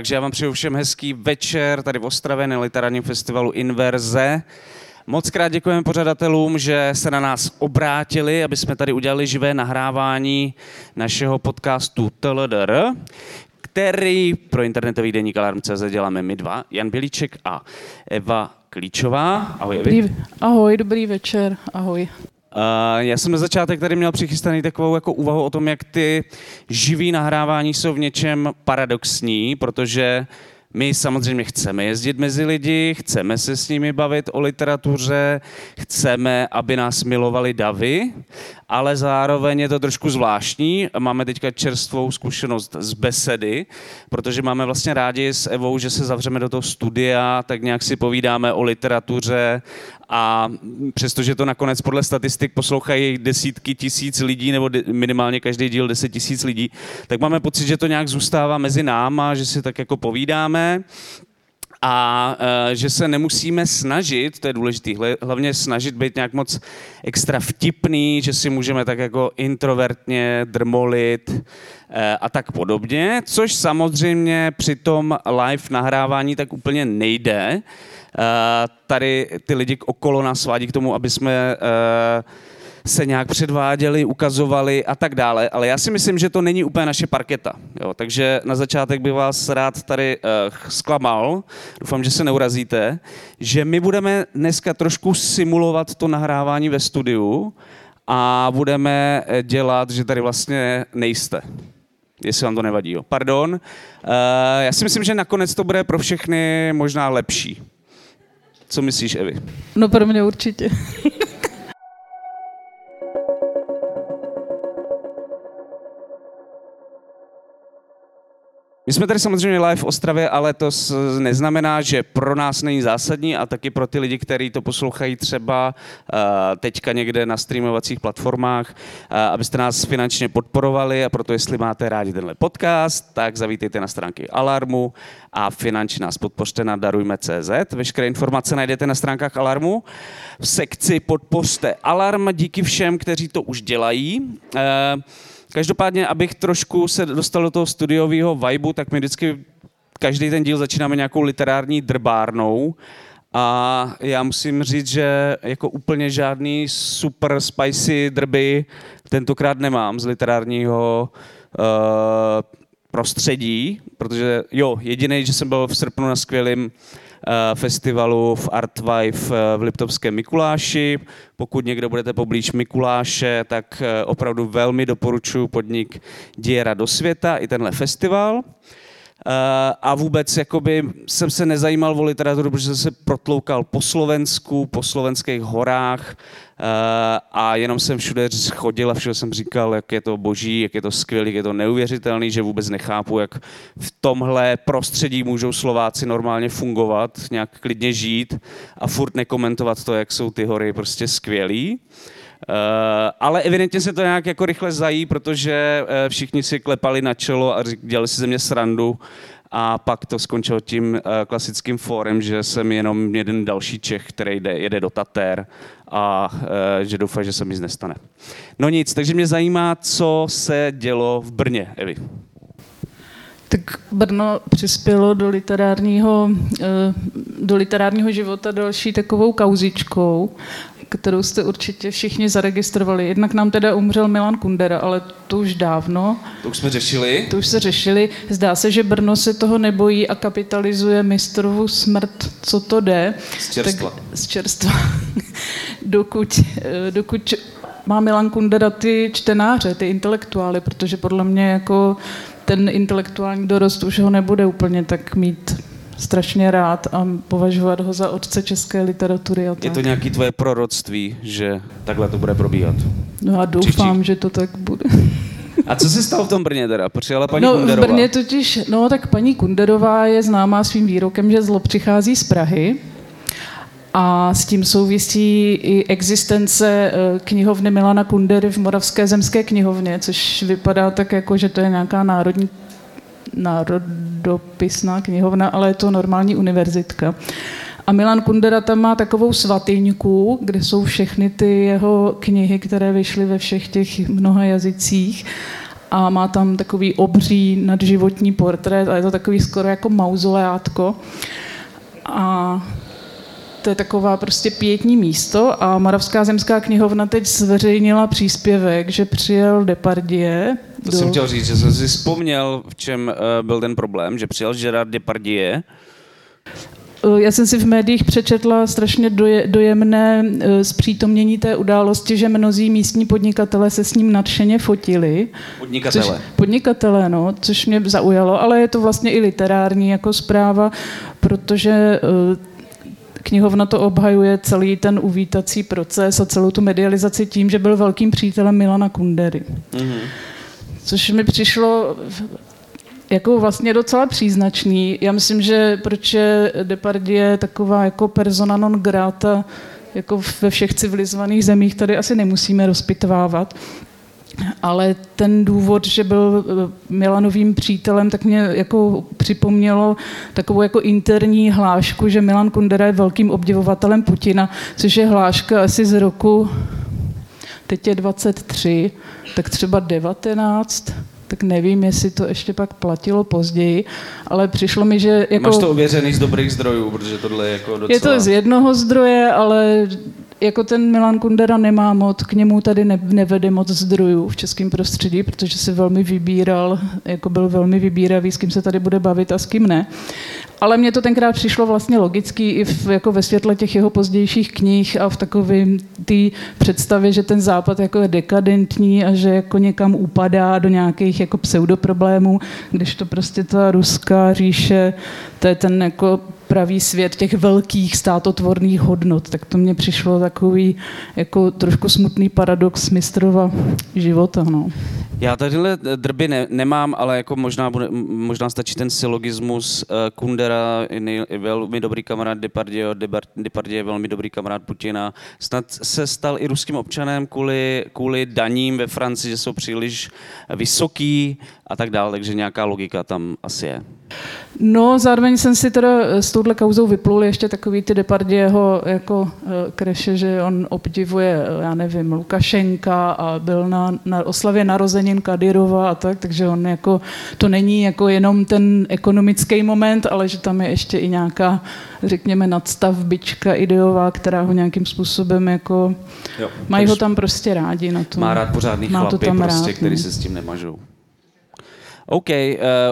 Takže já vám přeju všem hezký večer tady v Ostravě na literárním festivalu Inverze. Moc krát děkujeme pořadatelům, že se na nás obrátili, aby jsme tady udělali živé nahrávání našeho podcastu TLDR, který pro internetový deník Alarm.cz děláme my dva, Jan Bělíček a Eva Klíčová. Ahoj. Dobrý, ahoj, dobrý večer, ahoj. Uh, já jsem na začátek tady měl přichystaný takovou jako úvahu o tom, jak ty živý nahrávání jsou v něčem paradoxní, protože my samozřejmě chceme jezdit mezi lidi, chceme se s nimi bavit o literatuře, chceme, aby nás milovali davy, ale zároveň je to trošku zvláštní. Máme teďka čerstvou zkušenost z besedy, protože máme vlastně rádi s Evou, že se zavřeme do toho studia, tak nějak si povídáme o literatuře a přestože to nakonec podle statistik poslouchají desítky tisíc lidí, nebo minimálně každý díl deset tisíc lidí, tak máme pocit, že to nějak zůstává mezi náma, že si tak jako povídáme a uh, že se nemusíme snažit, to je důležité, hlavně snažit být nějak moc extra vtipný, že si můžeme tak jako introvertně drmolit uh, a tak podobně, což samozřejmě při tom live nahrávání tak úplně nejde. Uh, tady ty lidi okolo nás svádí k tomu, aby jsme se nějak předváděli, ukazovali a tak dále, ale já si myslím, že to není úplně naše parketa. Jo? Takže na začátek bych vás rád tady uh, zklamal, doufám, že se neurazíte, že my budeme dneska trošku simulovat to nahrávání ve studiu a budeme eh, dělat, že tady vlastně nejste jestli vám to nevadí. Jo. Pardon. Uh, já si myslím, že nakonec to bude pro všechny možná lepší. Co myslíš, Evi? No pro mě určitě. My jsme tady samozřejmě live v Ostravě, ale to neznamená, že pro nás není zásadní a taky pro ty lidi, kteří to poslouchají třeba uh, teďka někde na streamovacích platformách, uh, abyste nás finančně podporovali a proto, jestli máte rádi tenhle podcast, tak zavítejte na stránky Alarmu a finančně nás podpořte na darujme.cz. Veškeré informace najdete na stránkách Alarmu. V sekci podpořte Alarm. Díky všem, kteří to už dělají. Uh, Každopádně, abych trošku se dostal do toho studiového vibu, tak my vždycky každý ten díl začínáme nějakou literární drbárnou. A já musím říct, že jako úplně žádný super spicy drby tentokrát nemám z literárního uh, prostředí, protože jo, jediný, že jsem byl v srpnu na skvělém festivalu v Artvive eh, v Liptovském Mikuláši. Pokud někdo budete poblíž Mikuláše, tak eh, opravdu velmi doporučuji podnik Diera do světa i tenhle festival. A vůbec jakoby jsem se nezajímal o literaturu, protože jsem se protloukal po Slovensku, po slovenských horách, Eh, a jenom jsem všude chodil a všude jsem říkal, jak je to boží, jak je to skvělý, jak je to neuvěřitelný, že vůbec nechápu, jak v tomhle prostředí můžou Slováci normálně fungovat, nějak klidně žít a furt nekomentovat to, jak jsou ty hory prostě skvělý. Ale evidentně se to nějak jako rychle zají, protože uh, všichni si klepali na čelo a dělali si ze mě srandu a pak to skončilo tím uh, klasickým fórem, že jsem jenom jeden další Čech, který jde, jede do Tater a že doufám, že se mi nic nestane. No nic, takže mě zajímá, co se dělo v Brně, Evi. Tak Brno přispělo do literárního, eh, do literárního života další takovou kauzičkou, kterou jste určitě všichni zaregistrovali. Jednak nám teda umřel Milan Kundera, ale to už dávno. To už jsme řešili. To už se řešili. Zdá se, že Brno se toho nebojí a kapitalizuje mistrovu smrt, co to jde. Z čerstva. Tak, z čerstva. dokud, eh, dokud má Milan Kundera ty čtenáře, ty intelektuály, protože podle mě jako ten intelektuální dorost už ho nebude úplně tak mít strašně rád a považovat ho za otce české literatury. A tak. Je to nějaké tvoje proroctví, že takhle to bude probíhat? No a doufám, Příští. že to tak bude. A co se stalo v tom Brně teda? Přijela paní no, Kunderová? v Brně totiž, no tak paní Kunderová je známá svým výrokem, že zlo přichází z Prahy. A s tím souvisí i existence eh, knihovny Milana Kundery v Moravské zemské knihovně, což vypadá tak jako, že to je nějaká národní národopisná knihovna, ale je to normální univerzitka. A Milan Kundera tam má takovou svatyňku, kde jsou všechny ty jeho knihy, které vyšly ve všech těch mnoha jazycích. a má tam takový obří nadživotní portrét a je to takový skoro jako mauzoleátko. A to je taková prostě pětní místo a Moravská zemská knihovna teď zveřejnila příspěvek, že přijel Depardieu. To do... jsem chtěl říct, že jsem si vzpomněl, v čem uh, byl ten problém, že přijel Gerard Depardieu Eh, já jsem si v médiích přečetla strašně doje, dojemné eh, zpřítomnění té události, že mnozí místní podnikatelé se s ním nadšeně fotili. Podnikatelé. Což, podnikatelé, no, což mě zaujalo, ale je to vlastně i literární jako zpráva, protože knihovna to obhajuje celý ten uvítací proces a celou tu medializaci tím, že byl velkým přítelem Milana Kundery. Mm-hmm. Což mi přišlo jako vlastně docela příznačný. Já myslím, že proč je Depardieu taková jako persona non grata jako ve všech civilizovaných zemích tady asi nemusíme rozpitvávat. Ale ten důvod, že byl eh, Milanovým přítelem, tak mě jako připomnělo takovou jako interní hlášku, že Milan Kundera je velkým obdivovatelem Putina, což je hláška asi z roku, teď je 23, tak třeba 19, tak nevím, jestli to ještě pak platilo později, ale přišlo mi, že... Jako, Máš to ověřený z dobrých zdrojů, protože tohle je jako docela... Je to z jednoho zdroje, ale jako ten Milan Kundera nemá moc, k němu tady ne, nevede moc zdrojů v českém prostředí, protože se velmi vybíral, jako byl velmi vybíravý, s kým se tady bude bavit a s kým ne. Ale mně to tenkrát přišlo vlastně logický i v, jako ve světle těch jeho pozdějších knih a v takové té představě, že ten západ jako je dekadentní a že jako někam upadá do nějakých jako pseudoproblémů, když to prostě ta ruská říše, to je ten jako pravý svět těch velkých státotvorných hodnot, tak to mně přišlo takový jako trošku smutný paradox mistrova života. No. Já tadyhle drby ne, nemám, ale jako možná, bude, možná stačí ten sylogismus uh, Kundera, je velmi dobrý kamarád Depardieu, Depardieu je velmi dobrý kamarád Putina. Snad se stal i ruským občanem kvůli, kvůli daním ve Francii, že jsou příliš vysoký a tak dále, takže nějaká logika tam asi je. No, zároveň jsem si teda s touhle kauzou vyplul ještě takový ty Depardieho jako uh, kreše, že on obdivuje, eh, já nevím, Lukašenka a byl na, na oslavě narozenin Kadyrova a tak, takže on jako, to není jako jenom ten ekonomický moment, ale že tam je ještě i nějaká, řekněme, nadstavbička ideová, která ho nějakým způsobem jako, jo, mají ho tam prostě rádi na to. Má rád pořádný chlapy, to tam prostě, rád, který no. se s tím nemažou. OK, uh,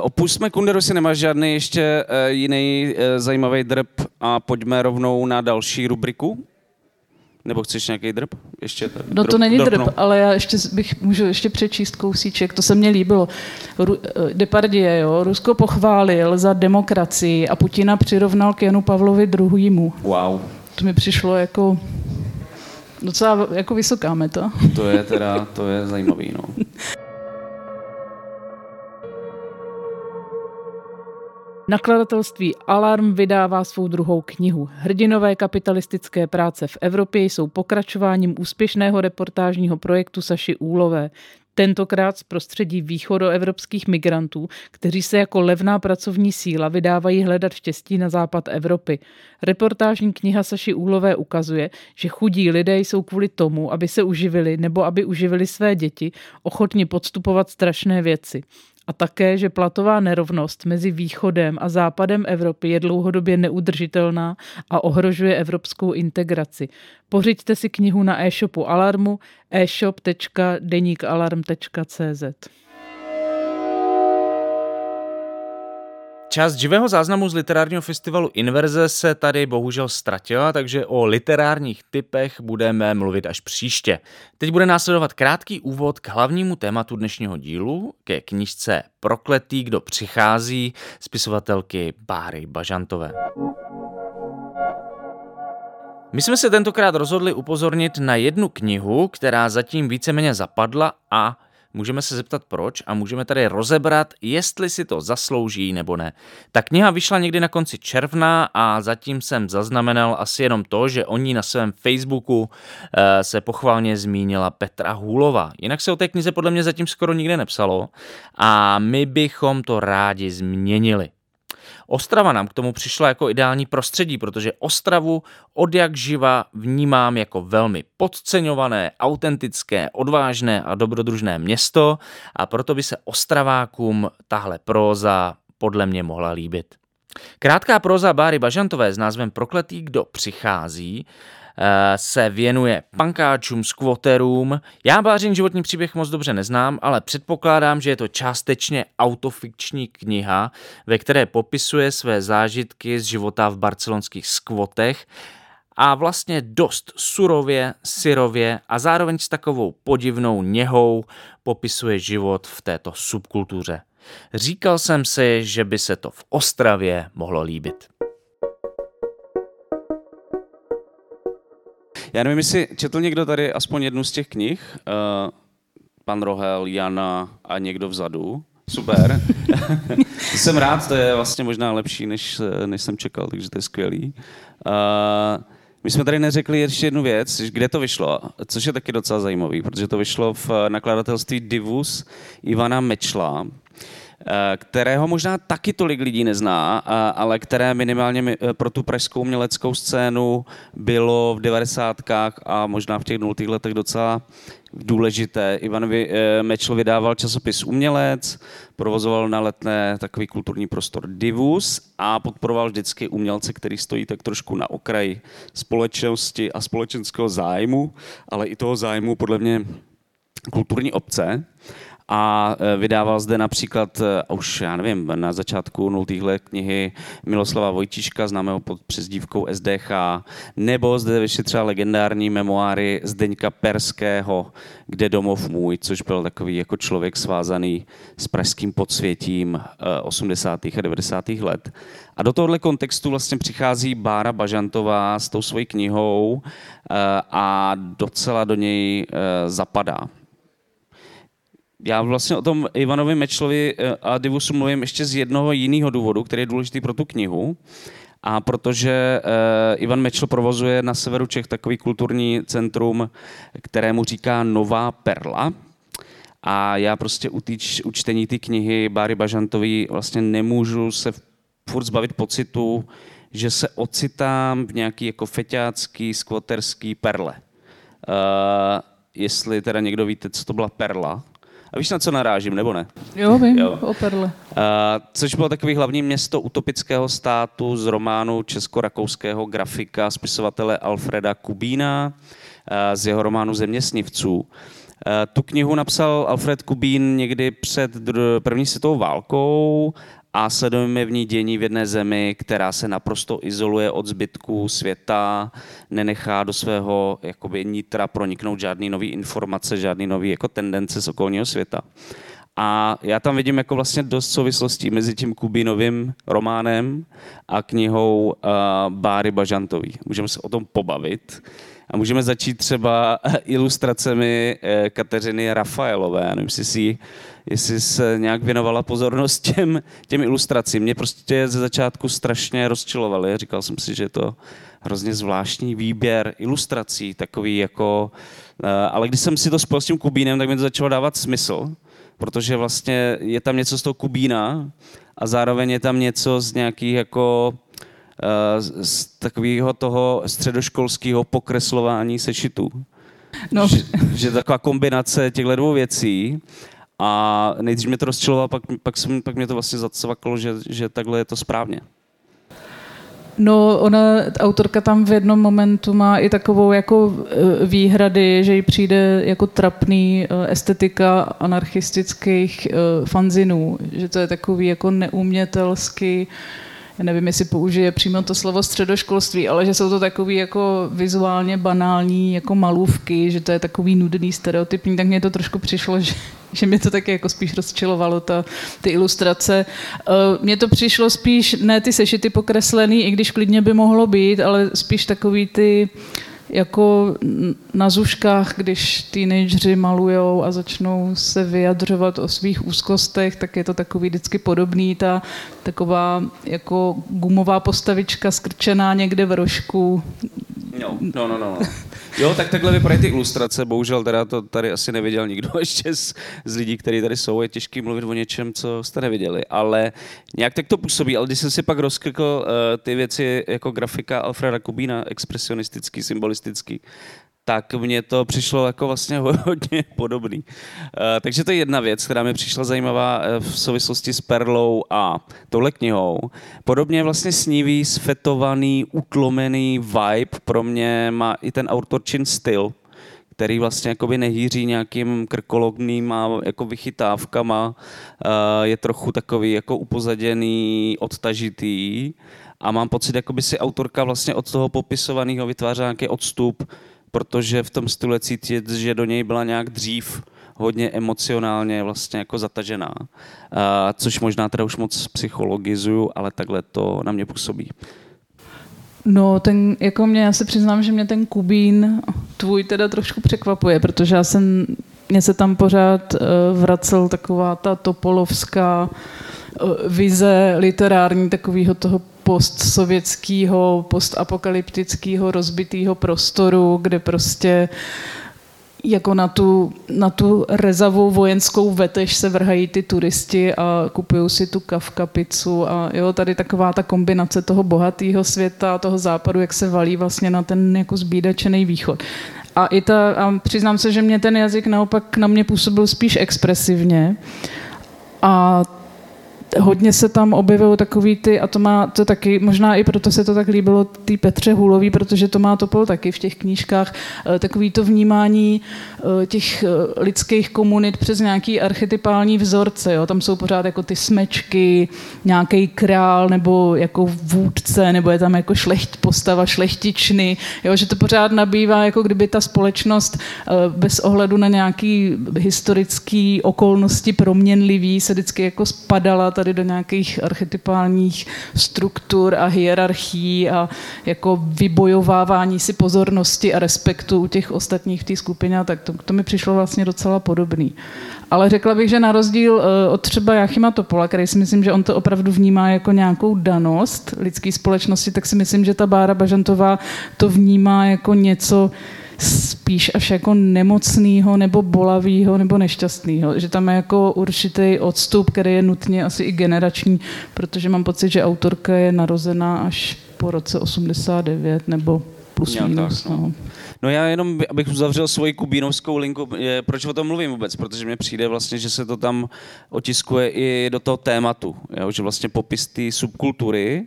opustíme Kunderu, si nemáš žádný ještě uh, jiný uh, zajímavý drb a pojďme rovnou na další rubriku. Nebo chceš nějaký drb? Ještě drb, no to není drb, ale já ještě bych můžu ještě přečíst kousíček, to se mně líbilo. Ru, Depardieu, jo, Rusko pochválil za demokracii a Putina přirovnal k Janu Pavlovi II. Wow. To mi přišlo jako docela jako vysoká meta. To je teda, to je zajímavý, no. Nakladatelství Alarm vydává svou druhou knihu. Hrdinové kapitalistické práce v Evropě jsou pokračováním úspěšného reportážního projektu Saši Úlové. Tentokrát z prostředí východoevropských migrantů, kteří se jako levná pracovní síla vydávají hledat štěstí na západ Evropy. Reportážní kniha Saši Úlové ukazuje, že chudí lidé jsou kvůli tomu, aby se uživili nebo aby uživili své děti, ochotni podstupovat strašné věci a také, že platová nerovnost mezi východem a západem Evropy je dlouhodobě neudržitelná a ohrožuje evropskou integraci. Pořiďte si knihu na e-shopu Alarmu e-shop.denikalarm.cz. Část živého záznamu z literárního festivalu Inverze se tady bohužel ztratila, takže o literárních typech budeme mluvit až příště. Teď bude následovat krátký úvod k hlavnímu tématu dnešního dílu, ke knižce Prokletý, kdo přichází, spisovatelky Báry Bažantové. My jsme se tentokrát rozhodli upozornit na jednu knihu, která zatím víceméně zapadla a můžeme se zeptat proč a můžeme tady rozebrat, jestli si to zaslouží nebo ne. Ta kniha vyšla někdy na konci června a zatím jsem zaznamenal asi jenom to, že o ní na svém Facebooku eh, se pochválně zmínila Petra Hůlova. Jinak se o té knize podle mě zatím skoro nikde nepsalo a my bychom to rádi změnili. Ostrava nám k tomu přišla jako ideální prostředí, protože Ostravu od jak živa vnímám jako velmi podceňované, autentické, odvážné a dobrodružné město a proto by se Ostravákům tahle próza podle mě mohla líbit. Krátká proza Báry Bažantové s názvem Prokletý, kdo přichází se věnuje pankáčům, skvoterům. Já Bářin životní příběh moc dobře neznám, ale předpokládám, že je to částečně autofikční kniha, ve které popisuje své zážitky z života v barcelonských skvotech a vlastně dost surově, syrově a zároveň s takovou podivnou něhou popisuje život v této subkultuře. Říkal jsem si, že by se to v Ostravě mohlo líbit. Já nevím, jestli četl někdo tady aspoň jednu z těch knih. Uh, pan Rohel, Jana a někdo vzadu. Super. jsem rád, to je vlastně možná lepší, než, než jsem čekal, takže to je skvělý. Uh, my jsme tady neřekli ještě jednu věc, kde to vyšlo, což je taky docela zajímavý, protože to vyšlo v nakladatelství Divus Ivana Mečla, Eh, kterého možná taky tolik lidí nezná, ale které minimálně eh, pro tu pražskou uměleckou scénu bylo v devadesátkách a možná v těch nultých letech docela důležité. Ivan eh, Mečl vydával časopis Umělec, provozoval na letné takový kulturní prostor Divus a podporoval vždycky umělce, který stojí tak trošku na okraji společnosti a společenského zájmu, ale i toho zájmu podle mě kulturní obce a e, vydával zde například e, už, já nevím, na začátku nultých let knihy Miloslava Vojtiška, známého pod přezdívkou SDH, nebo zde vyšly třeba legendární memoáry Zdeňka Perského, Kde domov můj, což byl takový jako člověk svázaný s pražským podsvětím 80. E, a 90. let. A do tohohle kontextu vlastně přichází Bára Bažantová s tou svojí knihou a docela do něj zapadá já vlastně o tom Ivanovi Mečlovi eh, a Divusu mluvím ještě z jednoho jiného důvodu, který je důležitý pro tu knihu. A protože uh, Ivan Mečl provozuje na severu Čech takový kulturní centrum, kterému říká Nová Perla. A já prostě u, týč, u čtení té knihy Báry Bažantový vlastně nemůžu se furt zbavit pocitu, že se ocitám v nějaký jako feťácký, skvoterský perle. Uh, jestli teda někdo víte, co to byla perla, a víš, na co narážím, nebo ne? Jo, vím, jo. o Perle. Uh, což bylo takový hlavní město utopického státu z románu česko-rakouského grafika, spisovatele Alfreda Kubína, uh, z jeho románu Zeměsnivců. Tu knihu napsal Alfred Kubín někdy před první světovou válkou a sledujeme v ní dění v jedné zemi, která se naprosto izoluje od zbytků světa, nenechá do svého jakoby, nitra proniknout žádný nový informace, žádný nový jako tendence z okolního světa. A já tam vidím jako vlastně dost souvislostí mezi tím Kubinovým románem a knihou uh, Báry Bažantový. Můžeme se o tom pobavit. A můžeme začít třeba ilustracemi eh, Kateřiny Rafaelové. Nevím, jestli si jestli se nějak věnovala pozornost těm, těm ilustracím. Mě prostě ze začátku strašně rozčilovaly. Říkal jsem si, že je to hrozně zvláštní výběr ilustrací, takový jako... Eh, ale když jsem si to spojil s tím Kubínem, tak mi to začalo dávat smysl, protože vlastně je tam něco z toho Kubína a zároveň je tam něco z nějakých jako eh, z takového toho středoškolského pokreslování sešitů. No. Že, že taková kombinace těchto dvou věcí a nejdřív mě to rozčilovalo, pak, pak, jsem, pak mě to vlastně zacvaklo, že, že takhle je to správně. No, ona, autorka tam v jednom momentu má i takovou jako e, výhrady, že jí přijde jako trapný e, estetika anarchistických e, fanzinů, že to je takový jako neumětelský, já nevím, jestli použije přímo to slovo středoškolství, ale že jsou to takový jako vizuálně banální jako malůvky, že to je takový nudný, stereotypní, tak mně to trošku přišlo, že, že mě to taky jako spíš rozčilovalo, ta, ty ilustrace. Eh, mně to přišlo spíš, ne ty sešity pokreslený, i když klidně by mohlo být, ale spíš takový ty jako na zuškách, když teenageři malujou a začnou se vyjadřovat o svých úzkostech, tak je to takový vždycky podobný, ta taková jako gumová postavička skrčená někde v rožku. No, no, no, no. Jo, tak takhle vypadají ty ilustrace, bohužel teda to tady asi neviděl nikdo ještě z, z lidí, kteří tady jsou, je těžký mluvit o něčem, co jste neviděli, ale nějak tak to působí, ale když jsem si pak rozklikl uh, ty věci jako grafika Alfreda Kubína, expresionistický, symbolistický, tak mně to přišlo jako vlastně hodně podobný. Eh, takže to je jedna věc, která mi přišla zajímavá eh, v souvislosti s Perlou a touhle knihou. Podobně vlastně snívý, sfetovaný, utlomený vibe pro mě má i ten autorčin styl, který vlastně jakoby nehýří nějakým krkologným a jako vychytávkama, eh, je trochu takový jako upozaděný, odtažitý a mám pocit, jako by si autorka vlastně od toho popisovaného vytvářela nějaký odstup, protože v tom stylu cítit, že do něj byla nějak dřív hodně emocionálně vlastně jako zatažená. Uh, což možná teda už moc psychologizuju, ale takhle to na mě působí. No, ten, jako mě, já se přiznám, že mě ten Kubín tvůj teda trošku překvapuje, protože já jsem, mě se tam pořád uh, vracel taková ta topolovská uh, vize literární takového toho postsovětského, postapokalyptického rozbitého prostoru, kde prostě jako na tu, na tu rezavou vojenskou vetež se vrhají ty turisti a kupují si tu kavka pizzu a jo, tady taková ta kombinace toho bohatého světa a toho západu, jak se valí vlastně na ten jako zbídačený východ. A, i ta, a přiznám se, že mě ten jazyk naopak na mě působil spíš expresivně. A hodně se tam objevily takový ty, a to má to taky, možná i proto se to tak líbilo té Petře Hulový, protože to má Topol taky v těch knížkách, eh, takový to vnímání eh, těch eh, lidských komunit přes nějaký archetypální vzorce. Jo? Tam jsou pořád jako ty smečky, nějaký král nebo jako vůdce, nebo je tam jako šlecht, postava šlechtičny, jo? že to pořád nabývá, jako kdyby ta společnost bez ohledu na nějaký historický okolnosti proměnlivý se vždycky jako spadala tady do nějakých archetypálních struktur a hierarchií a jako vybojovávání si pozornosti a respektu u těch ostatních v té skupině, tak to, to mi přišlo vlastně docela podobný. Ale řekla bych, že na rozdíl eh, od třeba Jachima Topola, který si myslím, že on to opravdu vnímá jako nějakou danost lidské společnosti, tak si myslím, že ta Bára Bažantová to vnímá jako něco, spíš až jako nemocného nebo bolavého nebo nešťastného. Že tam je jako určitý odstup, který je nutně asi i generační, protože mám pocit, že autorka je narozená až po roce 89 nebo plus Nějak minus. Tak, no. No. no já jenom, abych uzavřel svoji kubínovskou linku, je, proč o tom mluvím vůbec, protože mně přijde vlastně, že se to tam otiskuje i do toho tématu, jo? že vlastně popis té subkultury,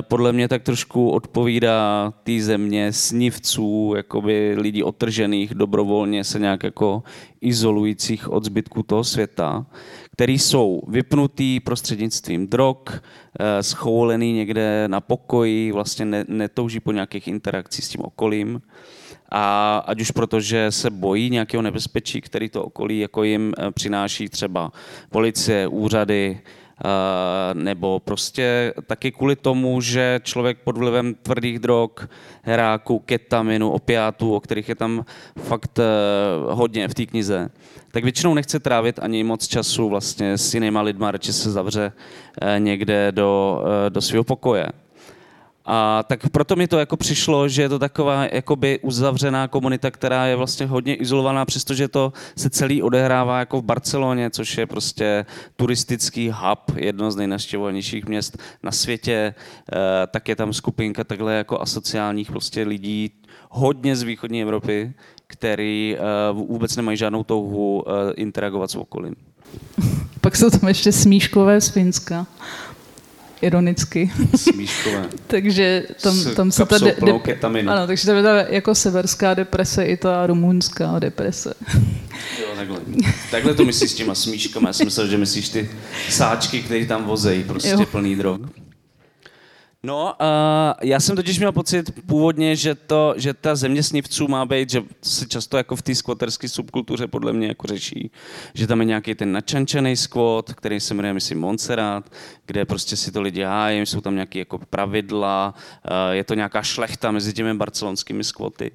podle mě tak trošku odpovídá té země snivců, jakoby lidí otržených, dobrovolně se nějak jako izolujících od zbytku toho světa, který jsou vypnutý prostřednictvím drog, eh, schoulený někde na pokoji, vlastně netouží po nějakých interakcích s tím okolím. A ať už proto, že se bojí nějakého nebezpečí, který to okolí jako jim eh, přináší třeba policie, úřady, nebo prostě taky kvůli tomu, že člověk pod vlivem tvrdých drog, heráku, ketaminu, opiátů, o kterých je tam fakt eh, hodně v té knize, tak většinou nechce trávit ani moc času vlastně s jinýma lidma, radši se zavře eh, někde do, eh, do svého pokoje. A tak proto mi to jako přišlo, že je to taková jakoby uzavřená komunita, která je vlastně hodně izolovaná, přestože to se celý odehrává jako v Barceloně, což je prostě turistický hub, jedno z nejnaštěvovanějších měst na světě, e, tak je tam skupinka takhle jako asociálních prostě lidí, hodně z východní Evropy, který e, vůbec nemají žádnou touhu e, interagovat s okolím. Pak jsou tam ještě smíškové z Finska ironicky. Smíškové. takže tam, tam se ta de, de, ano, takže tam je ta jako severská deprese i ta rumunská deprese. Jo, takhle. Takhle to myslíš s těma smíškama. Já jsem myslel, že myslíš ty sáčky, které tam vozejí, prostě jo. plný drog. No, uh, já jsem totiž měl pocit původně, že, to, že ta země snivců má být, že se často jako v té skvoterské subkultuře podle mě jako řeší, že tam je nějaký ten načančený skvot, který se jmenuje, myslím, Montserrat, kde prostě si to lidi hájí, jsou tam nějaké jako pravidla, uh, je to nějaká šlechta mezi těmi barcelonskými skvoty.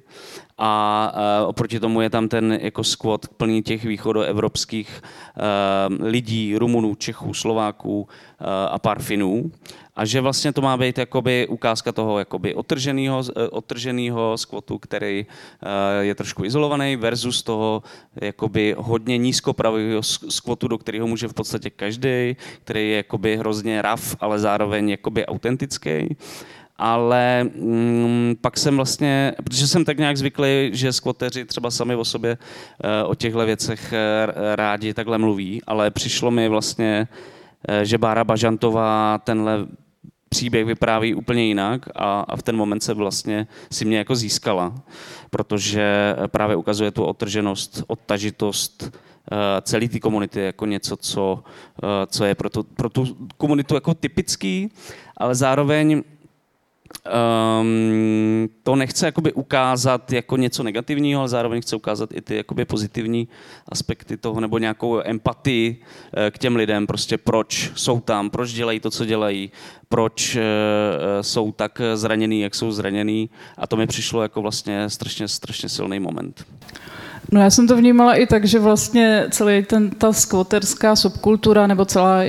A uh, oproti tomu je tam ten jako squad plný těch východoevropských uh, lidí, Rumunů, Čechů, Slováků uh, a pár Finů. A že vlastně to má být jakoby ukázka toho jakoby otrženého, otrženého skvotu, který je trošku izolovaný versus toho jakoby hodně nízkopravého skvotu, do kterého může v podstatě každý, který je jakoby hrozně raf, ale zároveň jakoby autentický ale mm, pak jsem vlastně, protože jsem tak nějak zvyklý, že skvoteři třeba sami o sobě uh, o těchto věcech uh, rádi takhle mluví, ale přišlo mi vlastně, uh, že Bára Bažantová tenhle příběh vypráví úplně jinak a, a v ten moment se vlastně si mě jako získala, protože právě ukazuje tu otrženost, odtažitost celé té komunity jako něco, co, co je pro tu, pro tu komunitu jako typický, ale zároveň um, to nechce jakoby ukázat jako něco negativního, ale zároveň chce ukázat i ty jakoby pozitivní aspekty toho, nebo nějakou empatii uh, k těm lidem, prostě proč jsou tam, proč dělají to, co dělají, proč uh, jsou tak zraněný, jak jsou zraněný a to mi přišlo jako vlastně strašně, strašně silný moment. No já jsem to vnímala i tak, že vlastně celý ten, ta skvoterská subkultura, nebo celá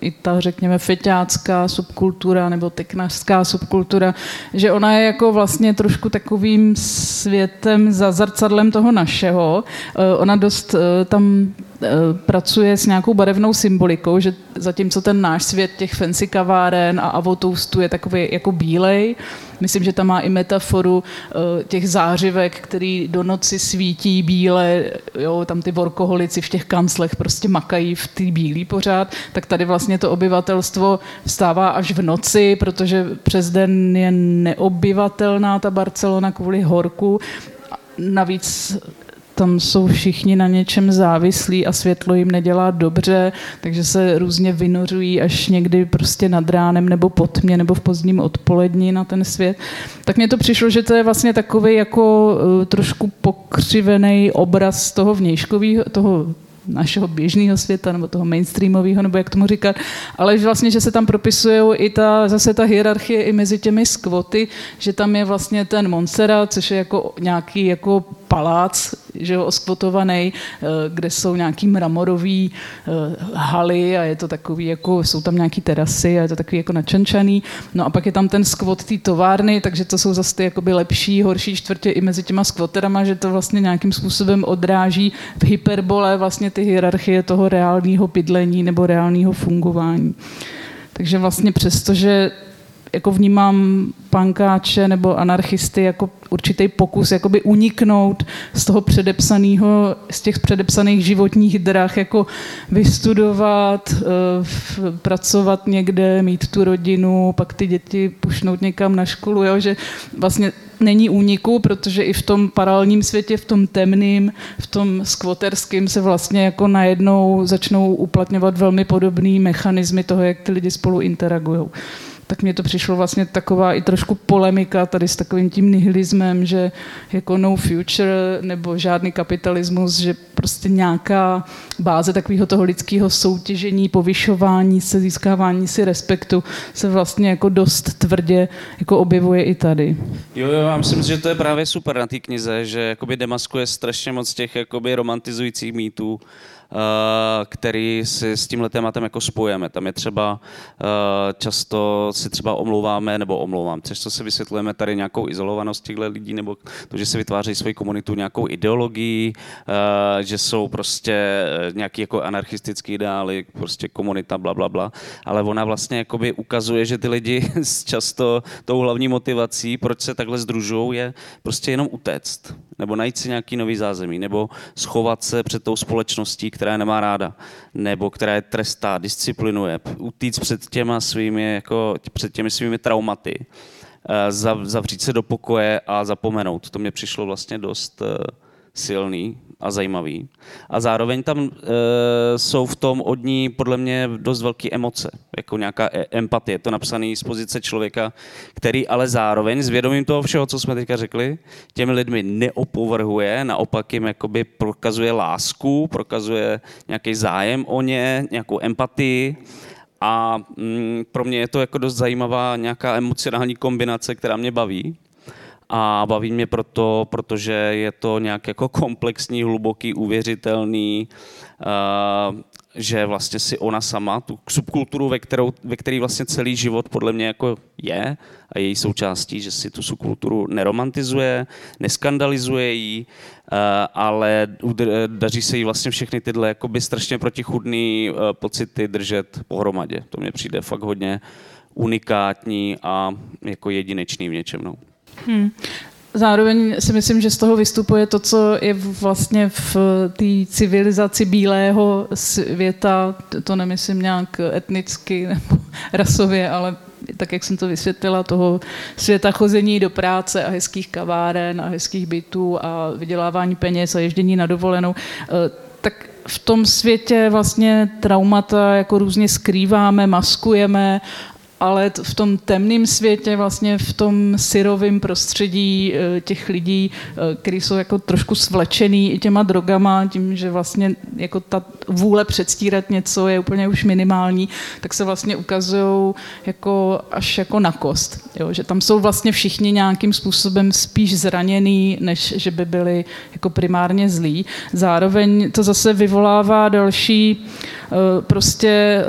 i ta, řekněme, feťácká subkultura, nebo teknařská subkultura, že ona je jako vlastně trošku takovým světem za zrcadlem toho našeho. Eh, ona dost eh, tam eh, pracuje s nějakou barevnou symbolikou, že zatímco ten náš svět těch fancy kaváren a avotoustů je takový jako bílej, Myslím, že tam má i metaforu uh, těch zářivek, který do noci svítí bíle, jo, tam ty vorkoholici v těch kanclech prostě makají v té bílý pořád, tak tady vlastně to obyvatelstvo vstává až v noci, protože přes den je neobyvatelná ta Barcelona kvůli horku. Navíc tam jsou všichni na něčem závislí a světlo jim nedělá dobře, takže se různě vynořují až někdy prostě nad ránem nebo pod tmě nebo v pozdním odpolední na ten svět. Tak mně to přišlo, že to je vlastně takový jako uh, trošku pokřivený obraz toho vnějškového, toho našeho běžného světa, nebo toho mainstreamového, nebo jak tomu říkat, ale vlastně, že se tam propisují i ta, zase ta hierarchie i mezi těmi skvoty, že tam je vlastně ten Montserrat, což je jako nějaký jako palác, že jo, oskvotovaný, eh, kde jsou nějaký mramorový eh, haly a je to takový, jako, jsou tam nějaký terasy a je to takový jako načančaný. No a pak je tam ten skvot té továrny, takže to jsou zase ty jakoby lepší, horší čtvrtě i mezi těma skvoterama, že to vlastně nějakým způsobem odráží v hyperbole vlastně ty hierarchie toho reálného bydlení nebo reálného fungování. Takže vlastně přesto, že jako vnímám pankáče nebo anarchisty jako určitý pokus jakoby uniknout z toho předepsaného, z těch předepsaných životních drah, jako vystudovat, eh, pracovat někde, mít tu rodinu, pak ty děti pušnout někam na školu, jo, že vlastně není úniku, protože i v tom paralelním světě, v tom temným, v tom skvoterském se vlastně jako najednou začnou uplatňovat velmi podobné mechanismy toho, jak ty lidi spolu interagují tak mně to přišlo vlastně taková i trošku polemika tady s takovým tím nihilismem, že jako no future nebo žádný kapitalismus, že prostě nějaká báze takového toho lidského soutěžení, povyšování se, získávání si respektu se vlastně jako dost tvrdě jako objevuje i tady. Jo, jo, já myslím, že to je právě super na té knize, že jakoby demaskuje strašně moc těch jakoby romantizujících mýtů který si s tímhle tématem jako spojeme. Tam je třeba eh, často si třeba omlouváme, nebo omlouvám, často si vysvětlujeme tady nějakou izolovanost těchto lidí, nebo to, že si vytvářejí svoji komunitu nějakou ideologii, eh, že jsou prostě nějaký jako anarchistický ideály, prostě komunita, bla, bla, bla. Ale ona vlastně jakoby ukazuje, že ty lidi s často tou hlavní motivací, proč se takhle združují, je prostě jenom utéct, nebo najít si nějaký nový zázemí, nebo schovat se před tou společností, která je nemá ráda, nebo která je trestá, disciplinuje, utíct před těma svými, jako, před těmi svými traumaty, eh, zavřít se do pokoje a zapomenout. To mě přišlo vlastně dost eh, silný a zajímavý. A zároveň tam e, jsou v tom od ní podle mě dost velké emoce, jako nějaká e- empatie. To napsané z pozice člověka, který ale zároveň s vědomím toho všeho, co jsme teďka řekli, těmi lidmi neopovrhuje, naopak jim jakoby prokazuje lásku, prokazuje nějaký zájem o ně, nějakou empatii. A mm, pro mě je to jako dost zajímavá nějaká emocionální kombinace, která mě baví. A baví mě proto, protože je to nějak jako komplexní, hluboký, uvěřitelný, uh, že vlastně si ona sama, tu subkulturu, ve, kterou, ve který vlastně celý život podle mě jako je a její součástí, že si tu subkulturu neromantizuje, neskandalizuje ji, uh, ale daří se jí vlastně všechny tyhle jakoby strašně protichudný uh, pocity držet pohromadě. To mně přijde fakt hodně unikátní a jako jedinečný v něčem. No. Hmm. Zároveň si myslím, že z toho vystupuje to, co je vlastně v té civilizaci bílého světa, to nemyslím nějak etnicky nebo rasově, ale tak, jak jsem to vysvětlila, toho světa chození do práce a hezkých kaváren a hezkých bytů a vydělávání peněz a ježdění na dovolenou, eh, tak v tom světě vlastně traumata jako různě skrýváme, maskujeme ale v tom temném světě, vlastně v tom syrovém prostředí eh, těch lidí, eh, kteří jsou jako trošku svlečený i těma drogama, tím, že vlastně jako ta vůle předstírat něco je úplně už minimální, tak se vlastně ukazují jako až jako na kost. Jo? Že tam jsou vlastně všichni nějakým způsobem spíš zraněný, než že by byli jako primárně zlí. Zároveň to zase vyvolává další Eh, prostě